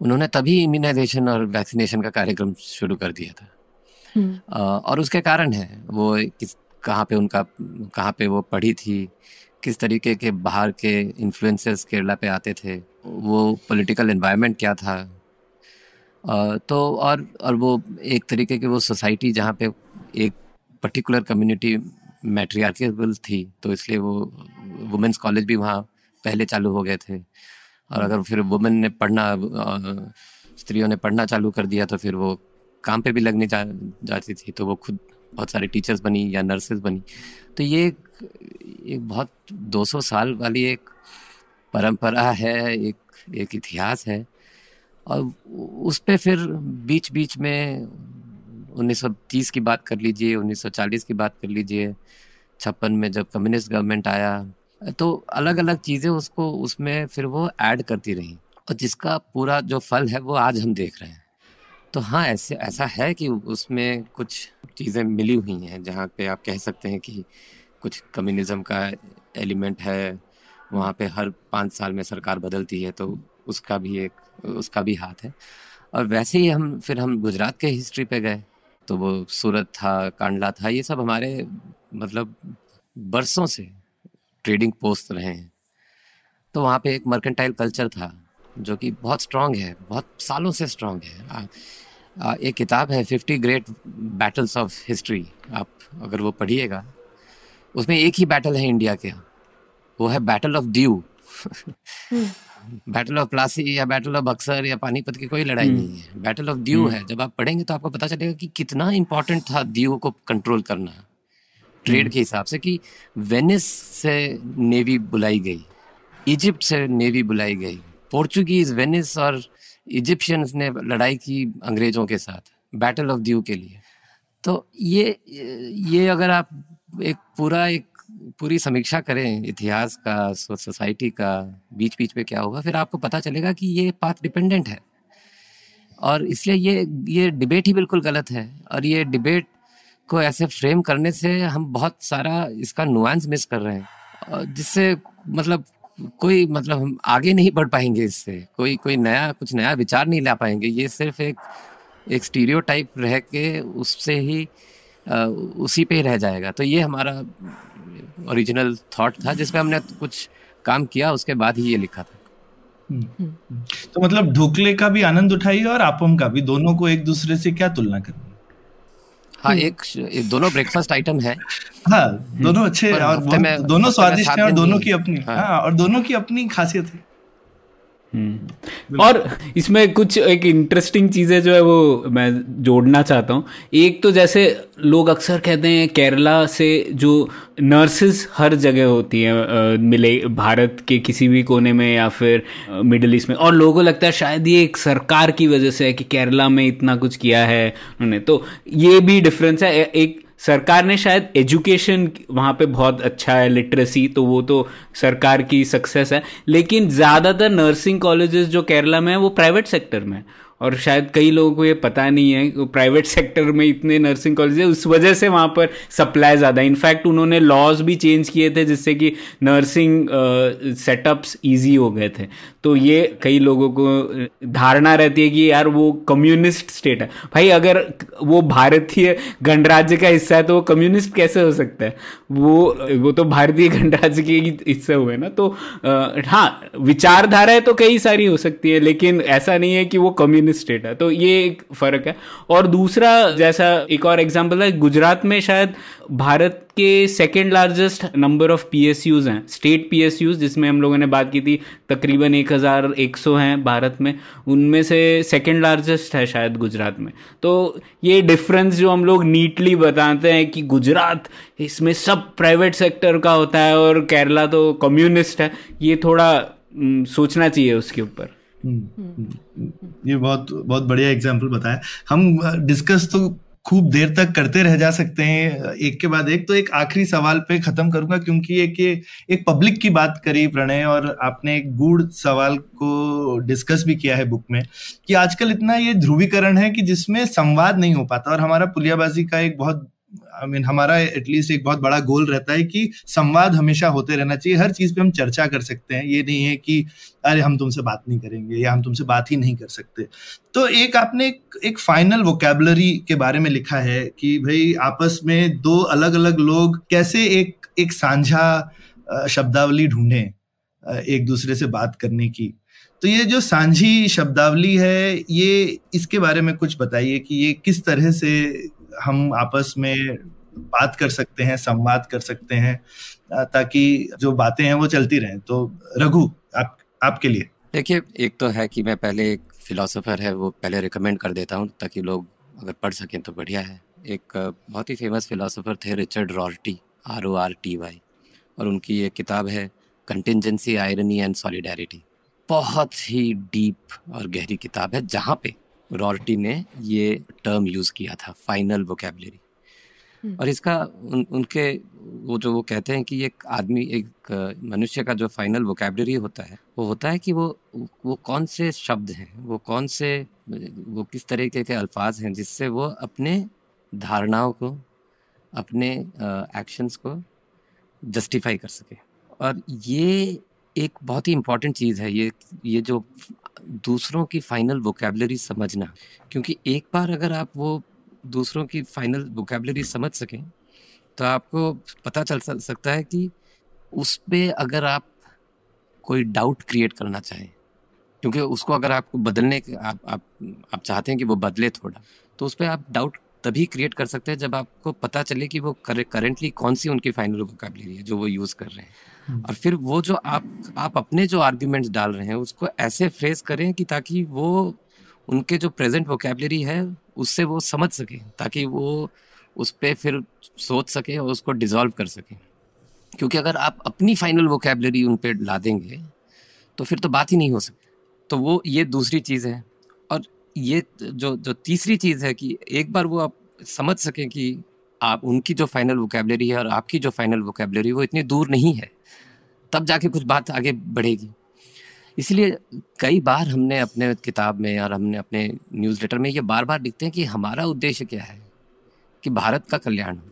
[SPEAKER 4] उन्होंने तभी इम्यूनाइजेशन और वैक्सीनेशन का कार्यक्रम शुरू कर दिया था। हम्म। और उसके कारण है वो किस कहाँ पे उनका, कहाँ पे वो पढ़ी थी, किस तरीके के बाहर के इन्फ्लुएंसेस केरला पे आते थे, वो पॉलिटिकल एनवायरनमेंट क्या था? तो और और वो एक तरीके की वो सोसाइटी जहाँ पे एक पर्टिकुलर कम्युनिटी मैट्रियार्कियल थी तो इसलिए वो वुमेंस कॉलेज भी वहाँ पहले चालू हो गए थे। और अगर फिर वुमेन ने पढ़ना स्त्रियों ने पढ़ना चालू कर दिया तो फिर वो काम पे भी लगने जा, जाती थी तो वो खुद बहुत सारे टीचर्स बनी या नर्सेज बनी। तो ये एक, बहुत 200 साल वाली एक परंपरा है एक एक इतिहास है। और उस पर फिर बीच बीच में 1930 की बात कर लीजिए 1940 की बात कर लीजिए छप्पन में जब कम्युनिस्ट गवर्नमेंट आया तो अलग अलग चीज़ें उसको उसमें फिर वो ऐड करती रही। और जिसका पूरा जो फल है वो आज हम देख रहे हैं। तो हाँ ऐसे, ऐसा है कि उसमें कुछ चीज़ें मिली हुई हैं, जहाँ पे आप कह सकते हैं कि कुछ कम्युनिज्म का एलिमेंट है, वहाँ पे हर पाँच साल में सरकार बदलती है तो उसका भी एक, उसका भी हाथ है। और वैसे ही हम, फिर हम गुजरात के हिस्ट्री पे गए तो वो सूरत था, कांडला था, ये सब हमारे मतलब बरसों से ट्रेडिंग पोस्ट रहे हैं। तो वहाँ पे एक मर्केंटाइल कल्चर था। जो कि बहुत स्ट्रांग है बहुत सालों से स्ट्रांग है। एक किताब है fifty great battles of history आप अगर वो पढ़िएगा। उसमें एक ही बैटल है इंडिया के। वो है battle of Diu battle of Plassey या बैटल ऑफ़ बक्सर या पानीपत की कोई लड़ाई हम्म। नहीं है। बैटल ऑफ़ ड्यू हम्म। है। जब आप पढ़ेंगे तो आपको पता चलेगा कि कितना इंपॉर्टेंट था ड्यू को कंट्रोल करना। ट्रेड हम्म। के हिसाब से कि वेनिस से नेवी बुलाई गई। इजिप्ट से नेवी बुलाई गई। पोर्चुगीज, वेनिस और इजिप्शियंस ने लड़ाई की अंग्रेज़ों के साथ, बैटल ऑफ़ ड्यू के लिए। तो ये ये अगर आप एक पूरा, एक पूरी समीक्षा करें इतिहास का, सोसाइटी का बीच बीच में क्या होगा, फिर आपको पता चलेगा कि ये पाथ डिपेंडेंट है। और इसलिए ये ये डिबेट ही बिल्कुल गलत है। और ये डिबेट को ऐसे फ्रेम करने से हम बहुत सारा इसका नुआंस मिस कर रहे हैं। जिससे मतलब कोई मतलब हम आगे नहीं बढ़ पाएँगे इससे। कोई कोई नया कुछ नया विचार नहीं ला पाएँगे। ये सिर्फ़ एक एक स्टीरियो टाइप रह के उससे ही आ, उसी पे ही रह जाएगा। तो ये हमारा ओरिजिनल थॉट था जिसमें हमने कुछ काम किया उसके बाद ही ये लिखा था।
[SPEAKER 2] हम्म। तो मतलब ढोकले का भी आनंद उठाइए और आपम का भी दोनों को एक दूसरे से क्या तुलना करनी
[SPEAKER 4] हाँ एक, एक दोनों ब्रेकफास्ट आइटम है
[SPEAKER 2] हाँ दोनों अच्छे और दोनों स्वादिष्ट हैं और दोनों की अपनी हाँ।, हाँ और दोनों की अपनी खासियत है
[SPEAKER 3] हम्म। और इसमें कुछ एक इंटरेस्टिंग चीज़ें जो है वो मैं जोड़ना चाहता हूँ। एक तो जैसे लोग अक्सर कहते हैं केरला से जो नर्सेज हर जगह होती हैं मिले भारत के किसी भी कोने में या फिर मिडिल ईस्ट में। और लोगों को लगता है शायद ये एक सरकार की वजह से है कि केरला में इतना कुछ किया है उन्होंने। तो ये भी डिफरेंस है। एक सरकार ने शायद एजुकेशन वहाँ पे बहुत अच्छा है लिटरेसी तो वो तो सरकार की सक्सेस है। लेकिन ज़्यादातर नर्सिंग कॉलेजेस जो केरला में है, वो प्राइवेट सेक्टर में है। और शायद कई लोगों को ये पता नहीं है प्राइवेट सेक्टर में इतने नर्सिंग कॉलेज है। उस वजह से वहाँ पर सप्लाई ज़्यादा इनफैक्ट उन्होंने लॉज भी चेंज किए थे जिससे कि नर्सिंग सेटअप्स इजी हो गए थे। तो ये कई लोगों को धारणा रहती है कि यार वो कम्युनिस्ट स्टेट है। भाई, अगर वो भारतीय गणराज्य का हिस्सा है तो वो कम्युनिस्ट कैसे हो सकता है? वो वो तो भारतीय गणराज्य के हिस्से हुए ना। तो हाँ विचारधाराएँ तो कई सारी हो सकती है, लेकिन ऐसा नहीं है कि वो कम्युनिस्ट स्टेट है। तो ये एक फ़र्क है। और दूसरा, जैसा एक और एग्ज़ाम्पल है, गुजरात में शायद भारत के second largest number of P हैं। स्टेट पी जिसमें हम लोगों ने बात की थी, तकरीबन एक हज़ार एक सौ हैं भारत में। उनमें से सेकेंड लार्जेस्ट है शायद गुजरात में। तो ये डिफरेंस जो हम लोग नीटली बताते हैं कि गुजरात इसमें सब प्राइवेट सेक्टर का होता है और केरला तो कम्युनिस्ट है, ये थोड़ा सोचना चाहिए उसके ऊपर।
[SPEAKER 2] ये बहुत बहुत बढ़िया एग्ज़ाम्पल बताया। हम डिस्कस तो खूब देर तक करते रह जा सकते हैं एक के बाद एक। तो एक आखिरी सवाल पे खत्म करूँगा क्योंकि एक ये एक पब्लिक की बात करी प्रणय और आपने एक गूढ़ सवाल को डिस्कस भी किया है बुक में कि आजकल इतना ये ध्रुवीकरण है कि जिसमें संवाद नहीं हो पाता और हमारा पुलियाबाजी का एक बहुत आई मीन हमारा एटलीस्ट एक बहुत बड़ा गोल रहता है कि संवाद हमेशा होते रहना चाहिए। हर चीज़ पे हम चर्चा कर सकते हैं। ये नहीं है कि अरे हम तुमसे बात नहीं करेंगे या हम तुमसे बात ही नहीं कर सकते। तो एक आपने एक, एक फाइनल वोकेबलरी के बारे में लिखा है कि भाई आपस में दो अलग अलग लोग कैसे एक एक साझा शब्दावली ढूंढे एक दूसरे से बात करने की? तो ये जो सांझी शब्दावली है ये इसके बारे में कुछ बताइए कि ये किस तरह से हम आपस में बात कर सकते हैं, संवाद कर सकते हैं ताकि जो बातें हैं वो चलती रहें। तो रघु, आप, आपके लिए।
[SPEAKER 4] देखिए, एक तो है कि मैं पहले एक फिलोसोफर है, वो पहले रिकमेंड कर देता हूँ, ताकि लोग अगर पढ़ सकें तो बढ़िया है। एक बहुत ही फ़ेमस फिलोसोफर थे Richard Rorty R O R T Y और उनकी एक किताब है कंटिजेंसी आयरनी एंड सॉलिडेरिटी बहुत ही डीप और गहरी किताब है, जहाँ पे रॉर्टी ने ये टर्म यूज़ किया था फाइनल वोकेबलरी हम्म। और इसका उन, उनके वो जो वो कहते हैं कि एक आदमी एक मनुष्य का जो फाइनल वोकेबलरी होता है वो होता है कि वो वो कौन से शब्द हैं वो कौन से वो किस तरीके के अल्फाज हैं जिससे वो अपने धारणाओं को अपने एक्शंस को जस्टिफाई कर सके और ये एक बहुत ही इंपॉर्टेंट चीज़ है ये ये जो दूसरों की फाइनल वोकेबलरी समझना। क्योंकि एक बार अगर आप वो दूसरों की फाइनल वोकेबलरी समझ सकें तो आपको पता चल सकता है कि उस पर अगर आप कोई डाउट क्रिएट करना चाहें, क्योंकि उसको अगर आपको बदलने आप आप आप चाहते हैं कि वो बदले थोड़ा तो उस पर आप डाउट तभी क्रिएट कर सकते हैं जब आपको पता चले कि वो करेंटली कौन सी उनकी फाइनल वोकेबलरी है जो वो यूज़ कर रहे हैं। और फिर वो जो आप आप अपने जो आर्ग्यूमेंट्स डाल रहे हैं उसको ऐसे फ्रेज करें कि ताकि वो उनके जो प्रेजेंट वोकेबलरी है उससे वो समझ सके ताकि वो उस पर फिर सोच सके और उसको डिजॉल्व कर सके। क्योंकि अगर आप अपनी फाइनल वोकेबलरी उन पर ला देंगे तो फिर तो बात ही नहीं हो सकती। तो वो ये दूसरी चीज़ है। ये जो जो तीसरी चीज़ है कि एक बार वो आप समझ सकें कि आप, उनकी जो फाइनल वोकेबलरी है और आपकी जो फाइनल वोकेबलरी वो इतनी दूर नहीं है। तब जाके कुछ बात आगे बढ़ेगी। इसलिए कई बार हमने अपने किताब में और हमने अपने न्यूज़ लेटर में ये बार बार लिखते हैं कि हमारा उद्देश्य क्या है? कि भारत का कल्याण हो,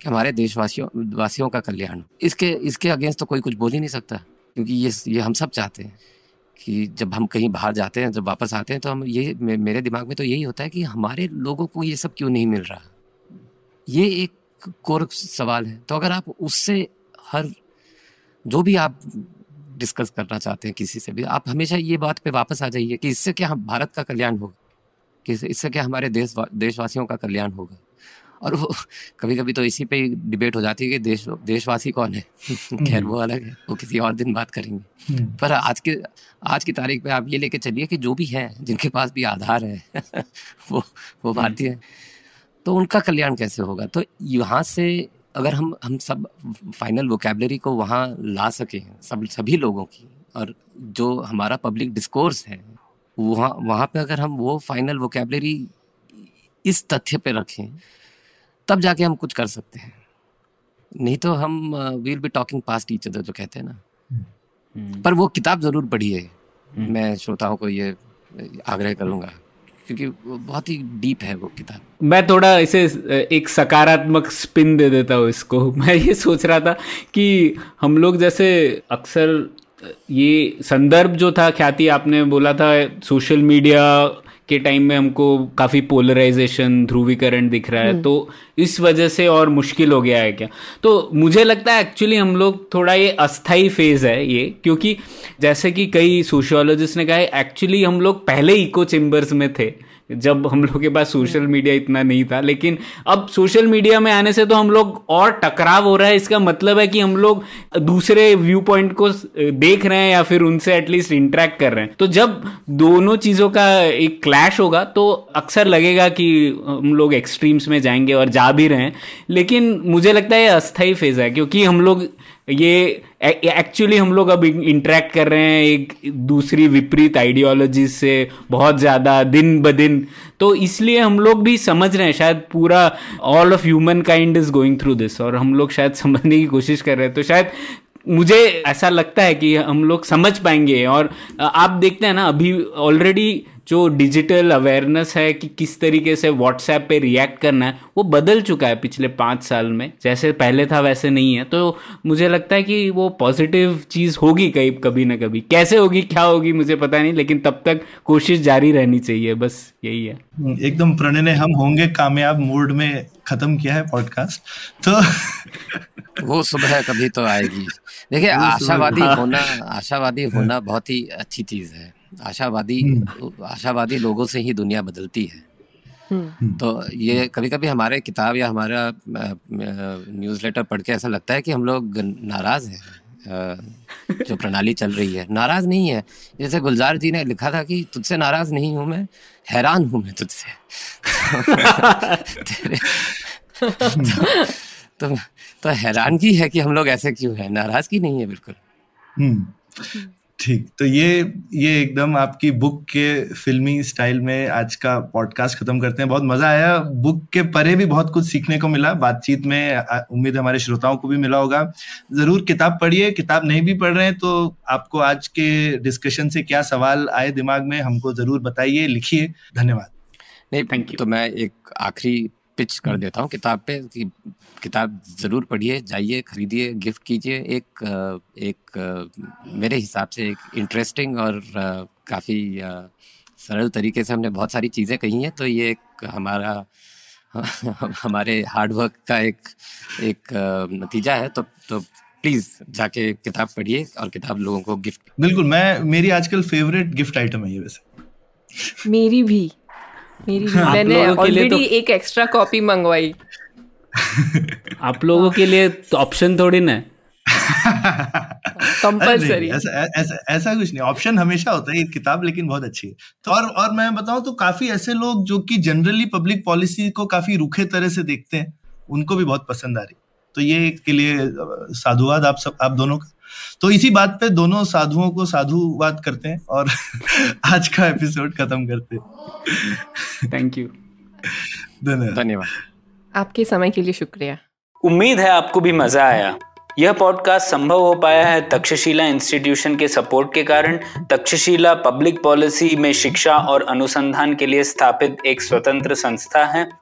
[SPEAKER 4] कि हमारे देशवासियों, वासियों का कल्याण हो। इसके इसके अगेंस्ट तो कोई कुछ बोल ही नहीं सकता, क्योंकि ये ये हम सब चाहते हैं। कि जब हम कहीं बाहर जाते हैं, जब वापस आते हैं तो हम ये मेरे दिमाग में तो यही होता है कि हमारे लोगों को ये सब क्यों नहीं मिल रहा? ये एक कोर सवाल है। तो अगर आप उससे हर, जो भी आप डिस्कस करना चाहते हैं किसी से भी, आप हमेशा ये बात पे वापस आ जाइए कि इससे क्या हम भारत का कल्याण होगा? कि इससे क्या हमारे देश, देशवासियों का कल्याण होगा? और वो कभी कभी तो इसी पे डिबेट हो जाती है कि देश देशवासी कौन है? खैर वो अलग है वो किसी और दिन बात करेंगे।
[SPEAKER 2] हम्म।
[SPEAKER 4] पर आज के आज की तारीख पे आप ये लेके चलिए कि जो भी हैं जिनके पास भी आधार है वो वो भारतीय हैं तो उनका कल्याण कैसे होगा? तो यहाँ से अगर हम हम सब फाइनल वोकेबलरी को वहाँ ला सकें सब सभी लोगों की और जो हमारा पब्लिक डिस्कोर्स है वहाँ वहाँ पे अगर हम वो फाइनल वोकेबलरी इस तथ्य पे रखें तब जाके हम कुछ कर सकते हैं। नहीं तो हम will be talking past each other जो कहते हैं ना।
[SPEAKER 3] हम्म।
[SPEAKER 4] पर वो किताब ज़रूर पढ़िए मैं श्रोताओं को ये आग्रह करूँगा क्योंकि बहुत ही डीप है वो किताब।
[SPEAKER 3] मैं थोड़ा इसे एक सकारात्मक स्पिन दे देता हूँ इसको। मैं ये सोच रहा था कि हम लोग जैसे अक्सर ये संदर्भ जो था ख्याति आपने बोला था सोशल मीडिया के टाइम में हमको काफ़ी पोलराइजेशन ध्रुवीकरण दिख रहा है। तो इस वजह से और मुश्किल हो गया है क्या? तो मुझे लगता है एक्चुअली हम लोग थोड़ा ये अस्थाई फ़ेज़ है ये क्योंकि जैसे कि कई सोशियोलॉजिस्ट ने कहा है एक्चुअली हम लोग पहले इको चेम्बर्स में थे। जब हम लोग के पास सोशल मीडिया इतना नहीं था लेकिन अब सोशल मीडिया में आने से तो हम लोग और टकराव हो रहा है। इसका मतलब है कि हम लोग दूसरे व्यू पॉइंट को देख रहे हैं या फिर उनसे एटलीस्ट इंटरेक्ट कर रहे हैं। तो जब दोनों चीज़ों का एक क्लैश होगा तो अक्सर लगेगा कि हम लोग एक्सट्रीम्स में जाएँगे और जा भी रहे हैं। लेकिन मुझे लगता है ये अस्थाई फ़ेज़ है क्योंकि हम लोग ये एक्चुअली हम लोग अब इंटरेक्ट कर रहे हैं एक दूसरी विपरीत आइडियोलॉजी से बहुत ज़्यादा, दिन ब दिन। तो इसलिए हम लोग भी समझ रहे हैं, शायद पूरा all of human kind is going through this और हम लोग शायद समझने की कोशिश कर रहे हैं। तो शायद मुझे ऐसा लगता है कि हम लोग समझ पाएँगे, और आप देखते हैं ना, अभी ऑलरेडी जो डिजिटल अवेयरनेस है कि किस तरीके से व्हाट्सएप पे रिएक्ट करना है वो बदल चुका है पिछले पाँच साल में। जैसे पहले था वैसे नहीं है। तो मुझे लगता है कि वो पॉजिटिव चीज़ होगी कहीं कभी ना कभी। कैसे होगी क्या होगी मुझे पता नहीं लेकिन तब तक कोशिश जारी रहनी चाहिए बस यही है।
[SPEAKER 2] एकदम प्रणय ने हम होंगे कामयाब मूड में खत्म किया है पॉडकास्ट तो
[SPEAKER 4] वो सुबह कभी तो आएगी। देखिए आशावादी हाँ। होना आशावादी होना बहुत ही अच्छी चीज़ है। आशावादी आशावादी लोगों से ही दुनिया बदलती है। तो ये कभी कभी हमारे किताब या हमारा न्यूज़लेटर पढ़ के ऐसा लगता है कि हम लोग नाराज़ हैं जो प्रणाली चल रही है। नाराज़ नहीं है। जैसे गुलजार जी ने लिखा था कि तुझसे नाराज़ नहीं हूँ मैं हैरान हूँ मैं तुझसे। तेरे तो, तो, तो हैरानगी है कि हम लोग ऐसे क्यों हैं? नाराज़गी नहीं है बिल्कुल।
[SPEAKER 2] हम्म। ठीक तो ये ये एकदम आपकी बुक के फिल्मी स्टाइल में आज का पॉडकास्ट खत्म करते हैं। बहुत मज़ा आया। बुक के परे भी बहुत कुछ सीखने को मिला। बातचीत में उम्मीद हमारे श्रोताओं को भी मिला होगा। ज़रूर किताब पढ़िए किताब नहीं भी पढ़ रहे हैं तो आपको आज के डिस्कशन से क्या सवाल आए दिमाग में हमको ज़रूर बताइए लिखिए। धन्यवाद।
[SPEAKER 4] नहीं थैंक यू तो मैं एक आखिरी पिच कर देता हूँ। किताब पे कि किताब ज़रूर पढ़िए जाइए खरीदिए गिफ्ट कीजिए। एक एक मेरे हिसाब से एक इंटरेस्टिंग और काफ़ी सरल तरीके से हमने बहुत सारी चीज़ें कही हैं। तो ये एक हमारा हमारे हार्डवर्क का एक एक नतीजा है। तो तो प्लीज़ जाके किताब पढ़िए और किताब लोगों को गिफ्ट
[SPEAKER 2] बिल्कुल मैं मेरी आजकल फेवरेट गिफ्ट आइटम है ये वैसे।
[SPEAKER 1] मेरी भी। मेरी मैंने ऑलरेडी तो... एक एक्स्ट्रा कॉपी मंगवाई।
[SPEAKER 3] आप लोगों के लिए तो ऑप्शन थोड़ी ना
[SPEAKER 1] कंपलसरी
[SPEAKER 2] ऐसा, ऐसा ऐसा कुछ नहीं ऑप्शन हमेशा होता है किताब लेकिन बहुत अच्छी है। तो और और मैं बताऊँ तो काफ़ी ऐसे लोग जो कि जनरली पब्लिक पॉलिसी को काफ़ी रूखे तरह से देखते हैं उनको भी बहुत पसंद आ रही तो ये के लिए साधुवाद आप सब आप दोनों का? तो इसी बात पे दोनों साधुओं को साधुवाद करते हैं और आज का एपिसोड खत्म करते हैं।
[SPEAKER 3] थैंक यू
[SPEAKER 2] धन्यवाद।
[SPEAKER 4] धन्यवाद।
[SPEAKER 1] आपके समय के लिए शुक्रिया।
[SPEAKER 5] उम्मीद है आपको भी मज़ा आया। यह पॉडकास्ट संभव हो पाया है तक्षशिला इंस्टीट्यूशन के सपोर्ट के कारण। तक्षशिला पब्लिक पॉलिसी में शिक्षा और अनुसंधान के लिए स्थापित एक स्वतंत्र संस्था है।